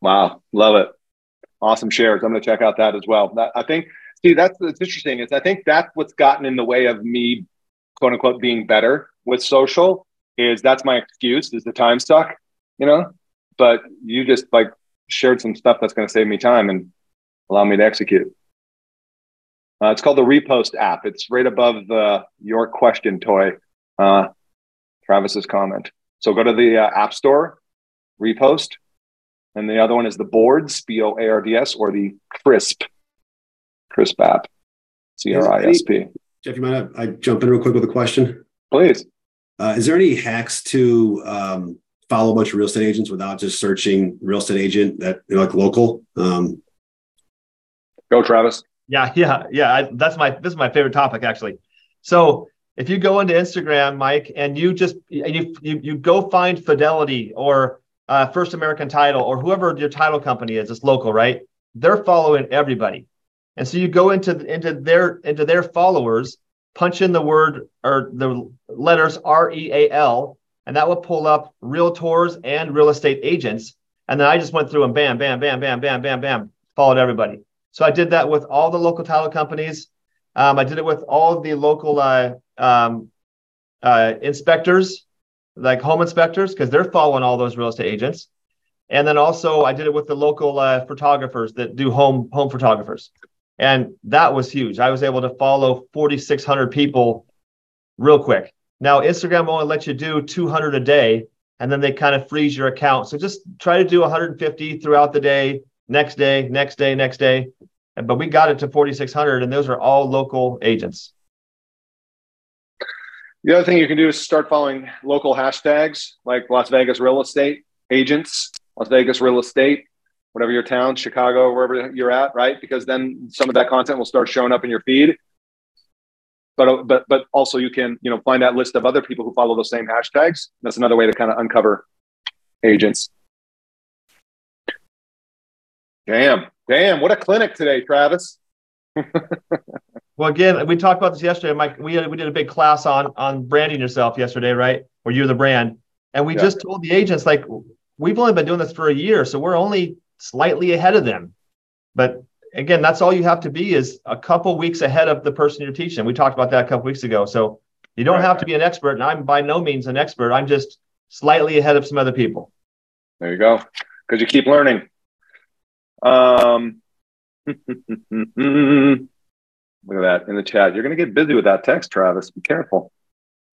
[SPEAKER 2] wow, love it. Awesome shares. I'm going to check out that as well. That, I think See, that's what's interesting. Is I think that's what's gotten in the way of me, quote unquote, being better with social. Is that's my excuse? Is the time suck? You know, but you just like shared some stuff that's going to save me time and allow me to execute. Uh, it's called the Repost app. It's right above the your question toy, uh, Travis's comment. So go to the uh, App Store, Repost, and the other one is the Boards, B O A R D S, or the Crisp, Crisp app, C R I S P.
[SPEAKER 10] Jeff, you mind I jump in real quick with a question?
[SPEAKER 2] Please.
[SPEAKER 10] Uh, is there any hacks to um, follow a bunch of real estate agents without just searching real estate agent that you know, like local? Um,
[SPEAKER 2] Go, Travis.
[SPEAKER 3] Yeah, yeah, yeah. I, that's my this is my favorite topic actually. So if you go into Instagram, Mike, and you just you you, you go find Fidelity or uh, First American Title or whoever your title company is, it's local, right? They're following everybody, and so you go into into their into their followers, punch in the word or the letters R E A L, and that will pull up realtors and real estate agents. And then I just went through and bam, bam, bam, bam, bam, bam, bam, followed everybody. So I did that with all the local title companies. Um, I did it with all the local uh, um, uh, inspectors, like home inspectors, because they're following all those real estate agents. And then also I did it with the local uh, photographers that do home home photographers, and that was huge. I was able to follow 4,600 people real quick. Now Instagram only lets you do 200 a day, and then they kind of freeze your account. So just try to do 150 throughout the day, next day, next day, next day. But we got it to 4,600, and those are all local agents.
[SPEAKER 2] The other thing you can do is start following local hashtags like Las Vegas real estate agents, Las Vegas real estate, whatever your town, Chicago, wherever you're at, right? Because then some of that content will start showing up in your feed. But but but also you can you know find that list of other people who follow those same hashtags. That's another way to kind of uncover agents. Damn, damn! What a clinic today, Travis.
[SPEAKER 3] well, again, we talked about this yesterday, Mike. We had, we did a big class on on branding yourself yesterday, right? Where you're the brand, and we yeah. just told the agents like we've only been doing this for a year, so we're only slightly ahead of them. But again, that's all you have to be is a couple weeks ahead of the person you're teaching. We talked about that a couple weeks ago. So you don't right. have to be an expert, and I'm by no means an expert. I'm just slightly ahead of some other people.
[SPEAKER 2] There you go, because you keep learning. Um, look at that in the chat. You're going to get busy with that text, Travis. Be careful.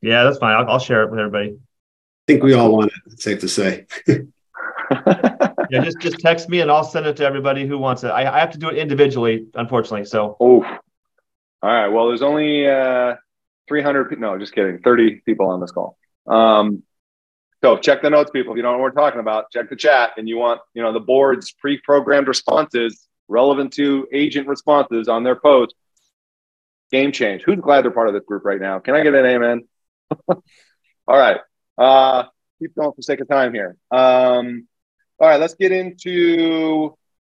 [SPEAKER 3] Yeah, that's fine. I'll, I'll share it with everybody.
[SPEAKER 10] I think we all want it. It's safe to say.
[SPEAKER 3] yeah, just just text me and I'll send it to everybody who wants it. I, I have to do it individually, unfortunately. So.
[SPEAKER 2] Oh. All right. Well, there's only uh, 300. No, just kidding. 30 people on this call. Um, so check the notes, people. If you don't know what we're talking about, check the chat. And you want, you know, the board's pre-programmed responses relevant to agent responses on their post. Game change. Who's glad they're part of this group right now? Can I get an amen? all right. Uh, keep going for sake of time here. Um, all right, let's get into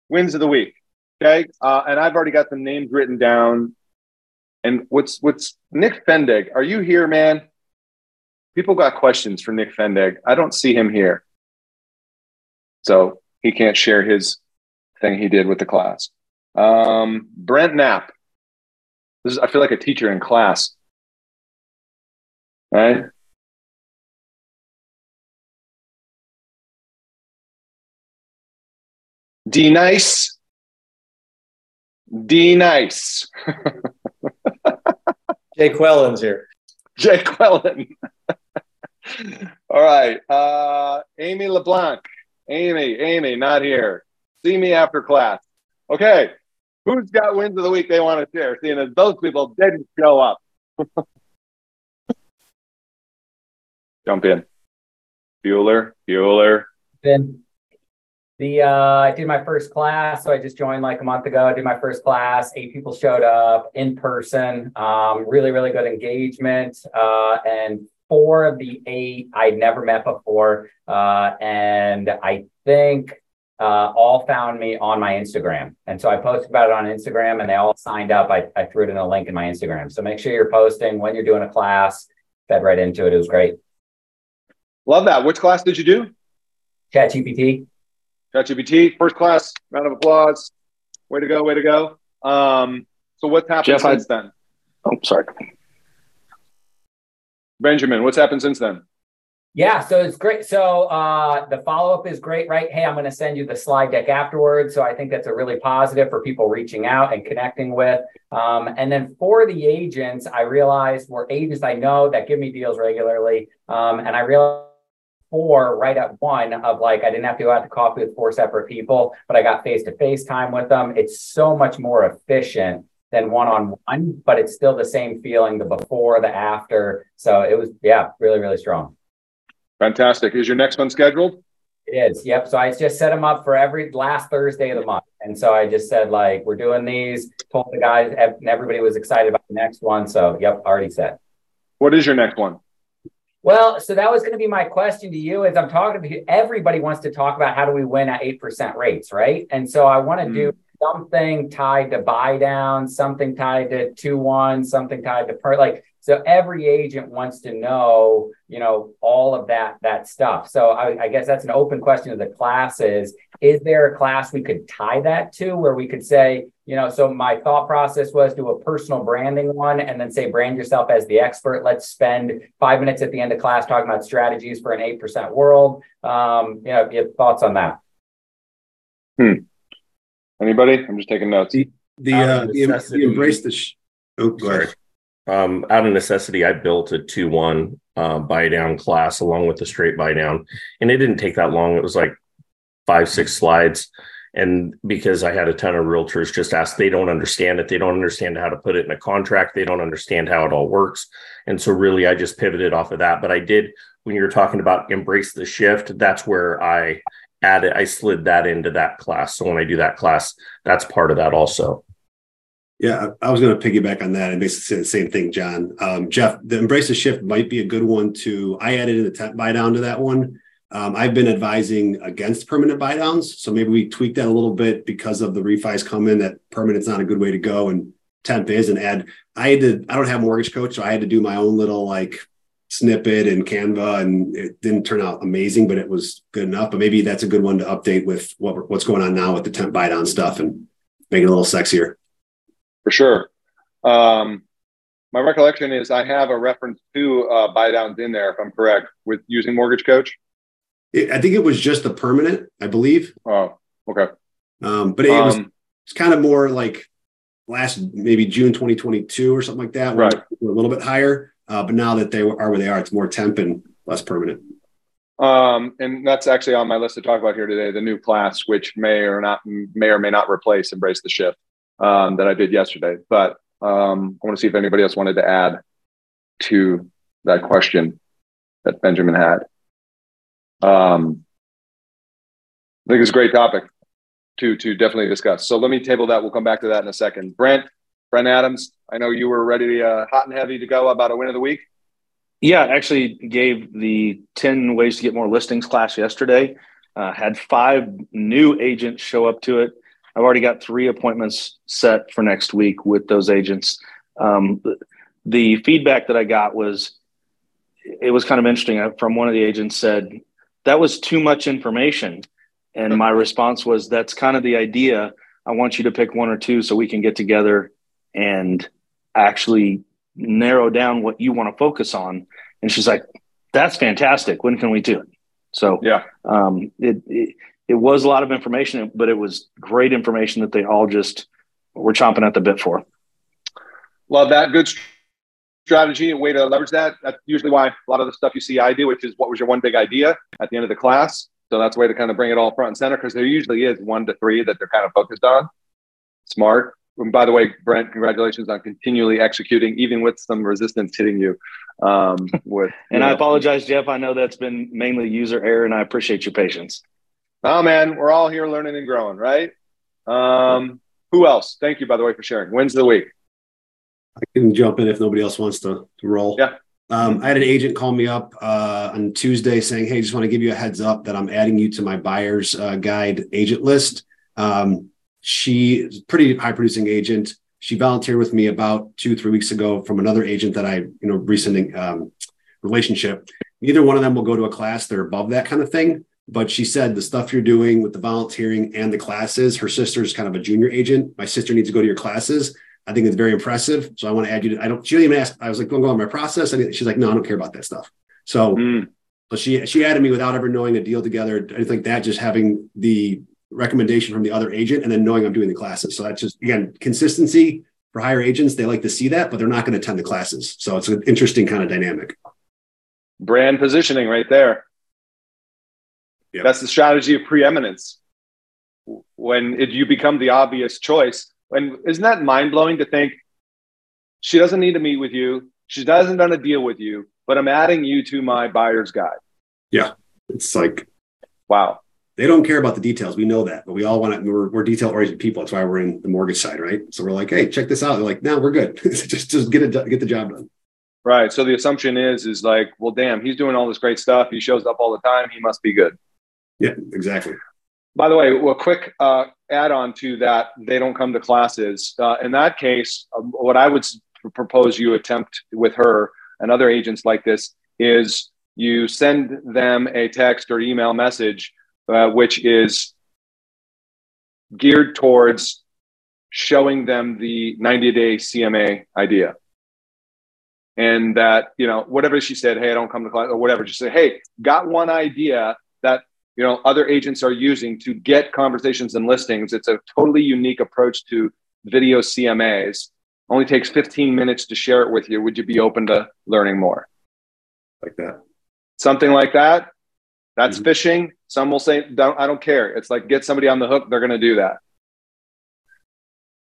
[SPEAKER 2] wins of the week. Okay. Uh, and I've already got the names written down. And what's what's Nick Fendig? Are you here, man? people got questions for Nick Fendig. I don't see him here. So he can't share his thing he did with the class. Um, Brent Knapp. This is, I feel like a teacher in class. Right? D nice. D nice.
[SPEAKER 8] Jay Quellen's here.
[SPEAKER 2] Jay Quellen. All right. Uh, Amy LeBlanc. Amy, Amy, not here. See me after class. Okay. Who's got wins of the week they want to share? Seeing as those people didn't show up. Jump in. Bueller, Bueller.
[SPEAKER 9] Then the uh, I did my first class, so I just joined like a month ago. I did my first class. Eight people showed up in person. Um, really, really good engagement. Uh, and four of the eight I'd never met before. Uh, and I think uh, all found me on my Instagram. And so I posted about it on Instagram and they all signed up. I, I threw it in a link in my Instagram. So make sure you're posting when you're doing a class, fed right into it. It was great.
[SPEAKER 2] Love that. Which class did you do?
[SPEAKER 9] ChatGPT.
[SPEAKER 2] ChatGPT, first class, round of applause. Way to go, way to go. Um, So what's happened Jeff, since I, then?
[SPEAKER 11] Oh, sorry.
[SPEAKER 2] Benjamin, what's happened since then?
[SPEAKER 9] Yeah, so it's great. So uh, the follow up is great, right? Hey, I'm going to send you the slide deck afterwards. So I think that's a really positive for people reaching out and connecting with. Um, and then for the agents, I realized were agents I know that give me deals regularly. Um, and I realized four right at one of like I didn't have to go out to coffee with four separate people, but I got face to face time with them. It's so much more efficient than one on one, but it's still the same feeling the before, the after. So it was, yeah, really, really strong.
[SPEAKER 2] Fantastic. Is your next one scheduled?
[SPEAKER 9] It is. Yep. So I just set them up for every last Thursday of the month. And so I just said, like, we're doing these, told the guys, and everybody was excited about the next one. So, yep, already set.
[SPEAKER 2] What is your next one?
[SPEAKER 9] Well, so that was going to be my question to you as I'm talking to you. Everybody wants to talk about how do we win at 8% rates, right? And so I want to mm. do something tied to buy down, something tied to 2 1, something tied to per like so every agent wants to know, you know, all of that that stuff. So I, I, guess that's an open question of the classes. Is there a class we could tie that to where we could say, you know, so my thought process was do a personal branding one and then say brand yourself as the expert. Let's spend five minutes at the end of class talking about strategies for an eight percent world. Um, you know, you have thoughts on that?
[SPEAKER 2] Hmm. Anybody? I'm just taking notes.
[SPEAKER 10] The the, uh, the, the embrace the. Sh- oh, sorry
[SPEAKER 11] um, out of necessity, I built a 2 1 uh, buy down class along with the straight buy down. And it didn't take that long. It was like five, six slides. And because I had a ton of realtors just ask, they don't understand it. They don't understand how to put it in a contract. They don't understand how it all works. And so, really, I just pivoted off of that. But I did, when you were talking about embrace the shift, that's where I added, I slid that into that class. So, when I do that class, that's part of that also.
[SPEAKER 10] Yeah, I was going to piggyback on that and basically say the same thing, John. Um, Jeff, the embrace the shift might be a good one to. I added in a temp buy down to that one. Um, I've been advising against permanent buy downs, so maybe we tweak that a little bit because of the refis coming. That permanent's not a good way to go, and temp is. And add, I had to. I don't have mortgage coach, so I had to do my own little like snippet in Canva, and it didn't turn out amazing, but it was good enough. But maybe that's a good one to update with what what's going on now with the temp buy down stuff and make it a little sexier
[SPEAKER 2] for sure. Um, my recollection is I have a reference to uh, buy downs in there, if I'm correct, with using Mortgage Coach.
[SPEAKER 10] I think it was just the permanent, I believe.
[SPEAKER 2] Oh, okay.
[SPEAKER 10] Um, but it um, was it's kind of more like last maybe June 2022 or something like that.
[SPEAKER 2] Right.
[SPEAKER 10] A little bit higher. Uh, but now that they are where they are, it's more temp and less permanent.
[SPEAKER 2] Um, and that's actually on my list to talk about here today, the new class, which may or not may or may not replace Embrace the Shift um, that I did yesterday. But um, I want to see if anybody else wanted to add to that question that Benjamin had. Um, I think it's a great topic to to definitely discuss. So let me table that. We'll come back to that in a second. Brent, Brent Adams, I know you were ready, uh, hot and heavy to go about a win of the week.
[SPEAKER 12] Yeah, actually gave the 10 ways to get more listings class yesterday. Uh, had five new agents show up to it. I've already got three appointments set for next week with those agents. Um, the feedback that I got was it was kind of interesting. From one of the agents said that was too much information, and my response was that's kind of the idea. I want you to pick one or two so we can get together and actually narrow down what you want to focus on. And she's like, "That's fantastic. When can we do it?" So
[SPEAKER 2] yeah,
[SPEAKER 12] um, it, it it was a lot of information, but it was great information that they all just were chomping at the bit for.
[SPEAKER 2] Love that. Good strategy and way to leverage that. That's usually why a lot of the stuff you see I do, which is what was your one big idea at the end of the class. So that's a way to kind of bring it all front and center because there usually is one to three that they're kind of focused on. Smart. And by the way, Brent, congratulations on continually executing, even with some resistance hitting you. Um, with
[SPEAKER 12] and know, I apologize, Jeff. I know that's been mainly user error, and I appreciate your patience.
[SPEAKER 2] Oh man, we're all here learning and growing, right? Um, who else? Thank you, by the way, for sharing. When's the week?
[SPEAKER 10] I can jump in if nobody else wants to, to roll.
[SPEAKER 2] Yeah.
[SPEAKER 10] Um, I had an agent call me up uh, on Tuesday saying, "Hey, just want to give you a heads up that I'm adding you to my buyer's uh, guide agent list." Um, she is a pretty high producing agent. She volunteered with me about two, three weeks ago from another agent that I, you know, recent um, relationship. Neither one of them will go to a class; they're above that kind of thing. But she said the stuff you're doing with the volunteering and the classes, her sister's kind of a junior agent. My sister needs to go to your classes. I think it's very impressive. So I want to add you to, I don't, she didn't even ask, I was like, going on my process. And she's like, no, I don't care about that stuff. So, mm. so she, she added me without ever knowing a deal together. I think that just having the recommendation from the other agent and then knowing I'm doing the classes. So that's just, again, consistency for higher agents. They like to see that, but they're not going to attend the classes. So it's an interesting kind of dynamic.
[SPEAKER 2] Brand positioning right there. Yep. That's the strategy of preeminence. When it, you become the obvious choice, and isn't that mind blowing to think she doesn't need to meet with you, she doesn't done a deal with you, but I'm adding you to my buyer's guide.
[SPEAKER 10] Yeah, it's like
[SPEAKER 2] wow.
[SPEAKER 10] They don't care about the details. We know that, but we all want to. We're, we're detail oriented people. That's why we're in the mortgage side, right? So we're like, hey, check this out. They're like, no, we're good. just just get it get the job done.
[SPEAKER 2] Right. So the assumption is is like, well, damn, he's doing all this great stuff. He shows up all the time. He must be good.
[SPEAKER 10] Yeah, exactly.
[SPEAKER 2] By the way, a quick uh, add on to that, they don't come to classes. Uh, in that case, um, what I would propose you attempt with her and other agents like this is you send them a text or email message, uh, which is geared towards showing them the 90 day CMA idea. And that, you know, whatever she said, hey, I don't come to class or whatever, just say, hey, got one idea that you know other agents are using to get conversations and listings. It's a totally unique approach to video cmas only takes 15 minutes to share it with you. Would you be open to learning more?
[SPEAKER 10] Like that.
[SPEAKER 2] Something like that. That's mm-hmm. fishing some will say don't i don't care. It's like get somebody on the hook. They're going to do that.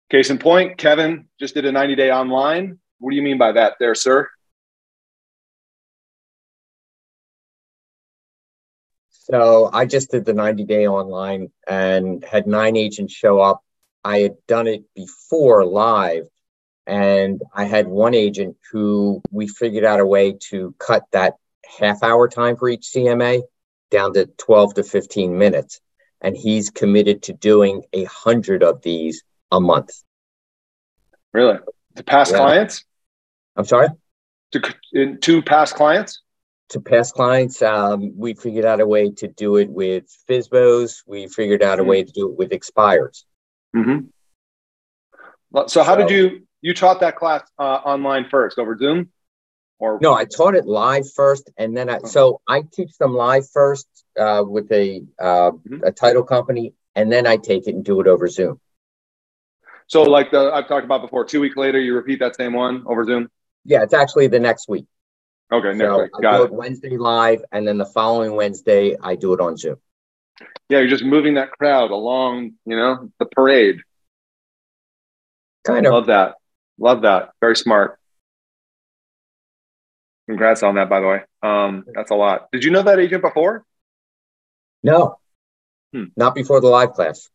[SPEAKER 2] Case in point kevin just did a 90 day online. What do you mean by that there sir
[SPEAKER 13] So I just did the 90 day online and had nine agents show up. I had done it before live, and I had one agent who we figured out a way to cut that half hour time for each CMA down to 12 to 15 minutes. And he's committed to doing a hundred of these a month.
[SPEAKER 2] Really? To past yeah. clients?
[SPEAKER 13] I'm sorry?
[SPEAKER 2] To, to past clients?
[SPEAKER 13] To past clients. Um, we figured out a way to do it with FSBOs. We figured out a mm-hmm. way to do it with expires.
[SPEAKER 2] Mm-hmm. So, how so, did you you taught that class uh, online first over Zoom?
[SPEAKER 13] Or no, I taught it live first, and then I so I teach them live first uh, with a uh, mm-hmm. a title company, and then I take it and do it over Zoom.
[SPEAKER 2] So, like the I've talked about before, two weeks later, you repeat that same one over Zoom.
[SPEAKER 13] Yeah, it's actually the next week.
[SPEAKER 2] Okay, next so week. Got it.
[SPEAKER 13] Wednesday live, and then the following Wednesday I do it on Zoom.
[SPEAKER 2] Yeah, you're just moving that crowd along, you know, the parade.
[SPEAKER 13] Kind of.
[SPEAKER 2] Love that. Love that. Very smart. Congrats on that, by the way. Um, that's a lot. Did you know that agent before?
[SPEAKER 13] No, hmm. not before the live class.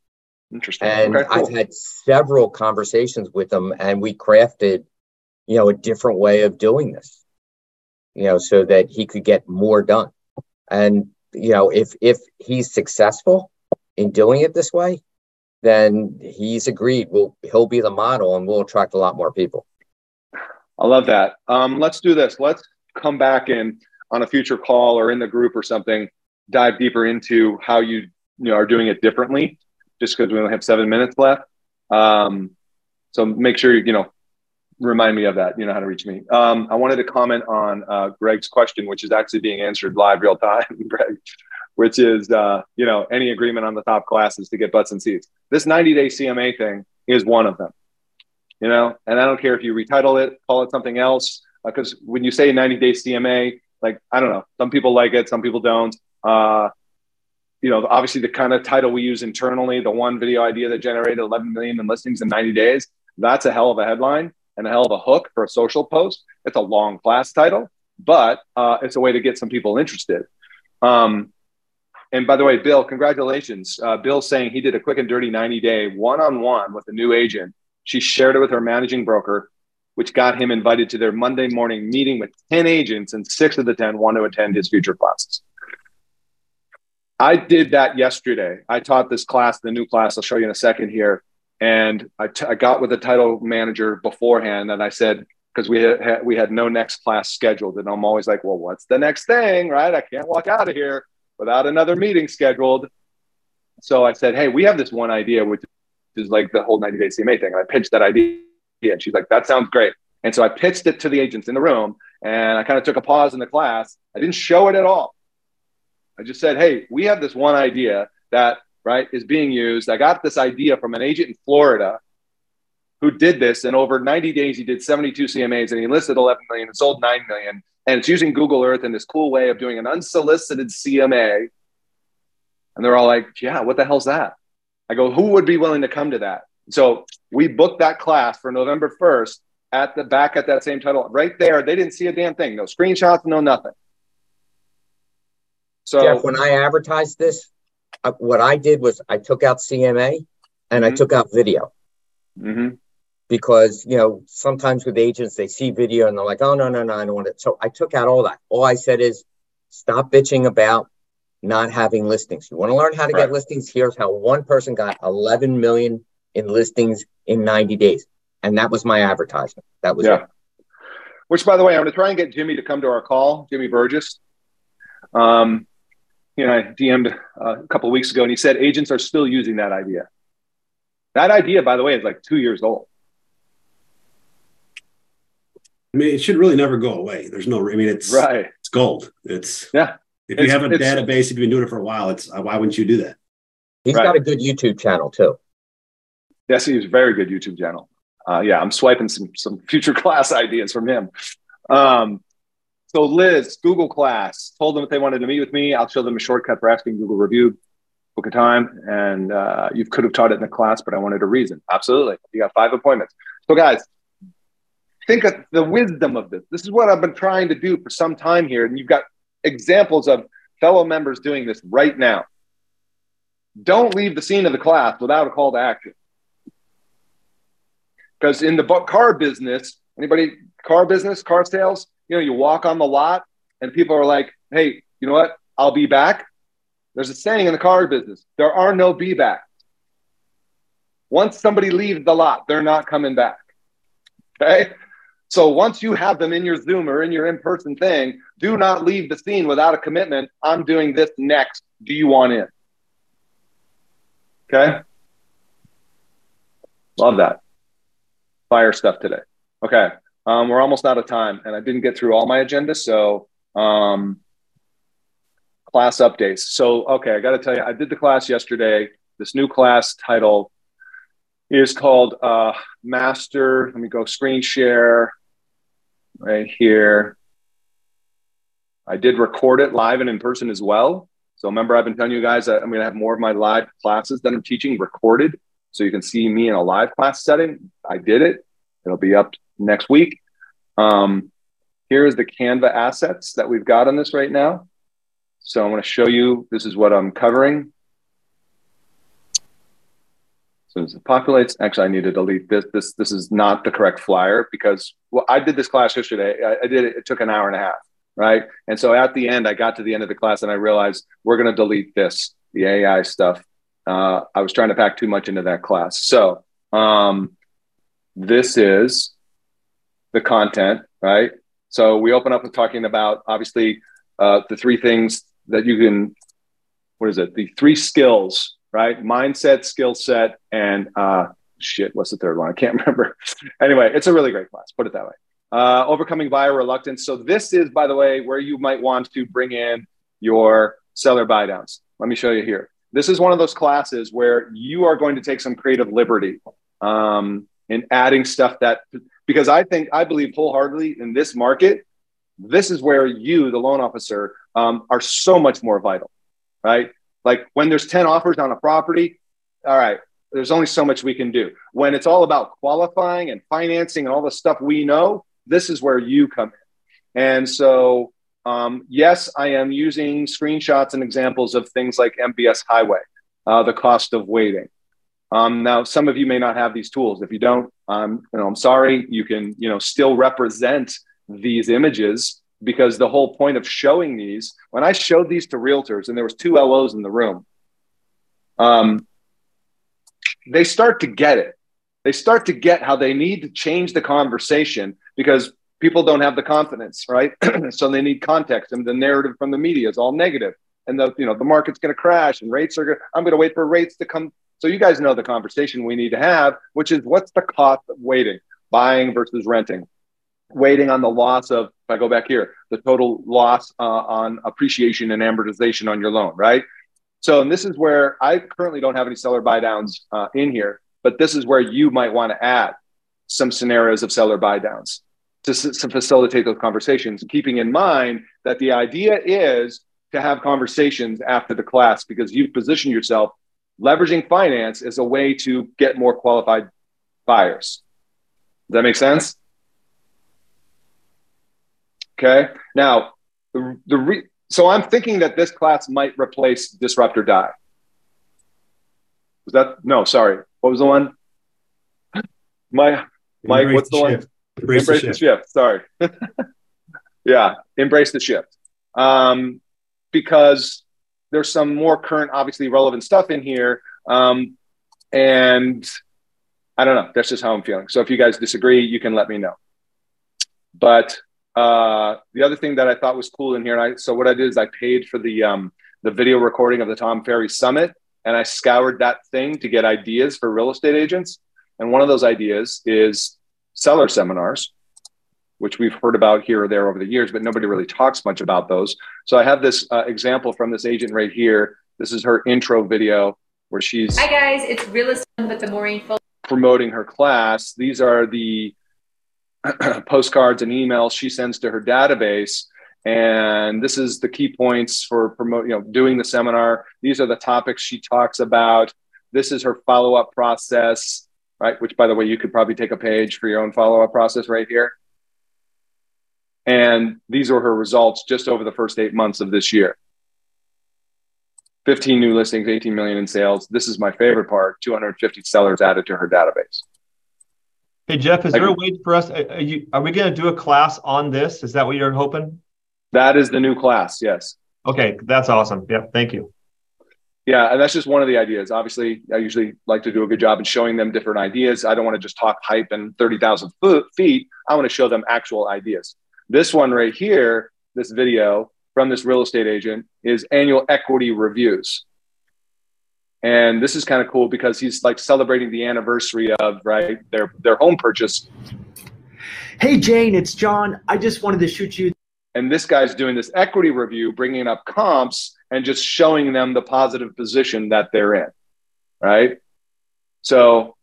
[SPEAKER 2] Interesting.
[SPEAKER 13] And okay, cool. I've had several conversations with them, and we crafted, you know, a different way of doing this you know, so that he could get more done. And, you know, if if he's successful in doing it this way, then he's agreed. We'll he'll be the model and we'll attract a lot more people.
[SPEAKER 2] I love that. Um, let's do this. Let's come back in on a future call or in the group or something, dive deeper into how you, you know, are doing it differently, just because we only have seven minutes left. Um, so make sure you know remind me of that. You know how to reach me. Um, I wanted to comment on uh, Greg's question, which is actually being answered live real time, Greg, which is, uh, you know, any agreement on the top classes to get butts and seats. This 90 day CMA thing is one of them, you know, and I don't care if you retitle it, call it something else, because uh, when you say 90 day CMA, like, I don't know, some people like it, some people don't. Uh, you know, obviously the kind of title we use internally, the one video idea that generated 11 million in listings in 90 days, that's a hell of a headline and a hell of a hook for a social post. It's a long class title, but uh, it's a way to get some people interested. Um, and by the way, Bill, congratulations. Uh, Bill's saying he did a quick and dirty 90 day one on one with a new agent. She shared it with her managing broker, which got him invited to their Monday morning meeting with 10 agents, and six of the 10 want to attend his future classes. I did that yesterday. I taught this class, the new class, I'll show you in a second here. And I, t- I got with the title manager beforehand and I said, because we had, we had no next class scheduled. And I'm always like, well, what's the next thing? Right. I can't walk out of here without another meeting scheduled. So I said, hey, we have this one idea, which is like the whole 90 day CMA thing. And I pitched that idea And she's like, that sounds great. And so I pitched it to the agents in the room and I kind of took a pause in the class. I didn't show it at all. I just said, hey, we have this one idea that, right, is being used. I got this idea from an agent in Florida who did this. And over 90 days, he did 72 CMAs and he listed 11 million and sold 9 million. And it's using Google Earth in this cool way of doing an unsolicited CMA. And they're all like, yeah, what the hell's that? I go, who would be willing to come to that? So we booked that class for November 1st at the back at that same title right there. They didn't see a damn thing. No screenshots, no nothing.
[SPEAKER 13] So Jeff, when I advertised this, uh, what I did was I took out CMA and mm-hmm. I took out video.
[SPEAKER 2] Mm-hmm.
[SPEAKER 13] Because you know sometimes with agents they see video and they're like, oh no no no I don't want it. So I took out all that. All I said is stop bitching about not having listings. You want to learn how to right. get listings? Here's how one person got 11 million in listings in 90 days. And that was my advertisement. That was yeah. it.
[SPEAKER 2] Which, by the way, I'm going to try and get Jimmy to come to our call, Jimmy Burgess. Um, you know, I DM'd uh, a couple weeks ago and he said agents are still using that idea. That idea, by the way, is like two years old.
[SPEAKER 10] I mean, it should really never go away. There's no, I mean, it's
[SPEAKER 2] right.
[SPEAKER 10] It's gold. It's
[SPEAKER 2] yeah.
[SPEAKER 10] If you have a database, if you've been doing it for a while, it's why wouldn't you do that?
[SPEAKER 13] He's right. got a good YouTube channel too.
[SPEAKER 2] Yes, he's a very good YouTube channel. Uh, yeah, I'm swiping some some future class ideas from him. Um, so Liz, Google Class, told them if they wanted to meet with me, I'll show them a shortcut for asking Google review, book a time, and uh, you could have taught it in the class, but I wanted a reason. Absolutely, you got five appointments. So guys, think of the wisdom of this. This is what I've been trying to do for some time here, and you've got examples of fellow members doing this right now. Don't leave the scene of the class without a call to action. Because in the car business, anybody car business, car sales, you know, you walk on the lot and people are like, hey, you know what? I'll be back. There's a saying in the car business there are no be backs. Once somebody leaves the lot, they're not coming back. Okay. So once you have them in your Zoom or in your in person thing, do not leave the scene without a commitment. I'm doing this next. Do you want in? Okay. Love that. Fire stuff today. Okay. Um, we're almost out of time, and I didn't get through all my agenda. So, um, class updates. So, okay, I got to tell you, I did the class yesterday. This new class title is called uh, Master. Let me go screen share right here. I did record it live and in person as well. So remember, I've been telling you guys that I'm going to have more of my live classes that I'm teaching recorded, so you can see me in a live class setting. I did it. It'll be up next week. Um, here is the Canva assets that we've got on this right now. So I'm going to show you, this is what I'm covering. So as it populates, actually I need to delete this. This, this is not the correct flyer because well, I did this class yesterday. I, I did it, it took an hour and a half, right? And so at the end, I got to the end of the class and I realized we're going to delete this, the AI stuff. Uh, I was trying to pack too much into that class. So um, this is the content, right? So we open up with talking about obviously uh, the three things that you can, what is it? The three skills, right? Mindset, skill set, and uh, shit, what's the third one? I can't remember. anyway, it's a really great class, put it that way. Uh, overcoming buyer reluctance. So this is, by the way, where you might want to bring in your seller buy downs. Let me show you here. This is one of those classes where you are going to take some creative liberty um, in adding stuff that because I think I believe wholeheartedly in this market, this is where you, the loan officer, um, are so much more vital, right? Like when there's 10 offers on a property, all right, there's only so much we can do. When it's all about qualifying and financing and all the stuff we know, this is where you come in. And so, um, yes, I am using screenshots and examples of things like MBS Highway, uh, the cost of waiting. Um, now, some of you may not have these tools. If you don't, um, you know, I'm sorry. You can, you know, still represent these images because the whole point of showing these. When I showed these to realtors, and there was two LOs in the room, um, they start to get it. They start to get how they need to change the conversation because people don't have the confidence, right? so they need context, and the narrative from the media is all negative, and the you know the market's going to crash, and rates are. going I'm going to wait for rates to come so you guys know the conversation we need to have, which is what's the cost of waiting? buying versus renting, waiting on the loss of, if I go back here, the total loss uh, on appreciation and amortization on your loan, right? So, and this is where I currently don't have any seller buy downs uh, in here, but this is where you might want to add some scenarios of seller buy downs to, to facilitate those conversations, keeping in mind that the idea is to have conversations after the class because you've positioned yourself leveraging finance is a way to get more qualified buyers. Does that make sense? Okay. Now, the, the re- so I'm thinking that this class might replace Disrupt or Die. Was that no? Sorry, what was the one? My Mike, what's the, the one? Embrace, embrace the, the, shift. Sorry. yeah, embrace the shift. Um, because there's some more current, obviously relevant stuff in here. Um, and I don't know. That's just how I'm feeling. So if you guys disagree, you can let me know. But uh, the other thing that I thought was cool in here, and I so what I did is I paid for the um, the video recording of the Tom Ferry Summit, and I scoured that thing to get ideas for real estate agents. And one of those ideas is seller seminars, which we've heard about here or there over the years, but nobody really talks much about those. So I have this uh, example from this agent right here. This is her intro video where she's
[SPEAKER 14] Hi guys, it's real estate, but the Maureen Full
[SPEAKER 2] promoting her class. These are the postcards and emails she sends to her database and this is the key points for promote you know doing the seminar these are the topics she talks about this is her follow-up process right which by the way you could probably take a page for your own follow-up process right here and these are her results just over the first eight months of this year 15 new listings 18 million in sales this is my favorite part 250 sellers added to her database
[SPEAKER 3] Hey Jeff, is there a way for us? Are, you, are we going to do a class on this? Is that what you're hoping?
[SPEAKER 2] That is the new class. Yes.
[SPEAKER 3] Okay, that's awesome. Yeah, thank you.
[SPEAKER 2] Yeah, and that's just one of the ideas. Obviously, I usually like to do a good job in showing them different ideas. I don't want to just talk hype and thirty thousand feet. I want to show them actual ideas. This one right here, this video from this real estate agent, is annual equity reviews. And this is kind of cool because he's like celebrating the anniversary of right their their home purchase.
[SPEAKER 15] Hey Jane, it's John. I just wanted to shoot you.
[SPEAKER 2] And this guy's doing this equity review, bringing up comps and just showing them the positive position that they're in, right? So,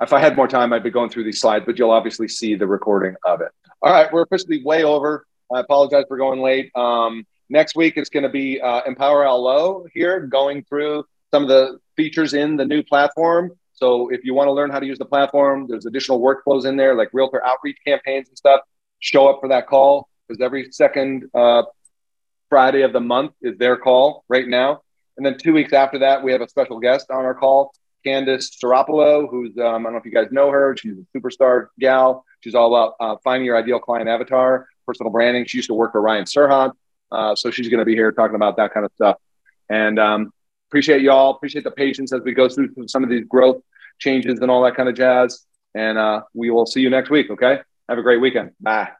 [SPEAKER 2] if I had more time, I'd be going through these slides, but you'll obviously see the recording of it. All right, we're officially way over. I apologize for going late. Um, next week it's going to be uh, Empower LO here, going through some of the features in the new platform. So if you want to learn how to use the platform, there's additional workflows in there like realtor outreach campaigns and stuff. Show up for that call because every second uh, Friday of the month is their call right now. And then two weeks after that, we have a special guest on our call, Candice Staropolo, who's um, I don't know if you guys know her. She's a superstar gal. She's all about uh, finding your ideal client avatar, personal branding. She used to work for Ryan Serhant, uh, so she's going to be here talking about that kind of stuff. And um, appreciate y'all. Appreciate the patience as we go through some of these growth changes and all that kind of jazz. And uh, we will see you next week. Okay. Have a great weekend. Bye.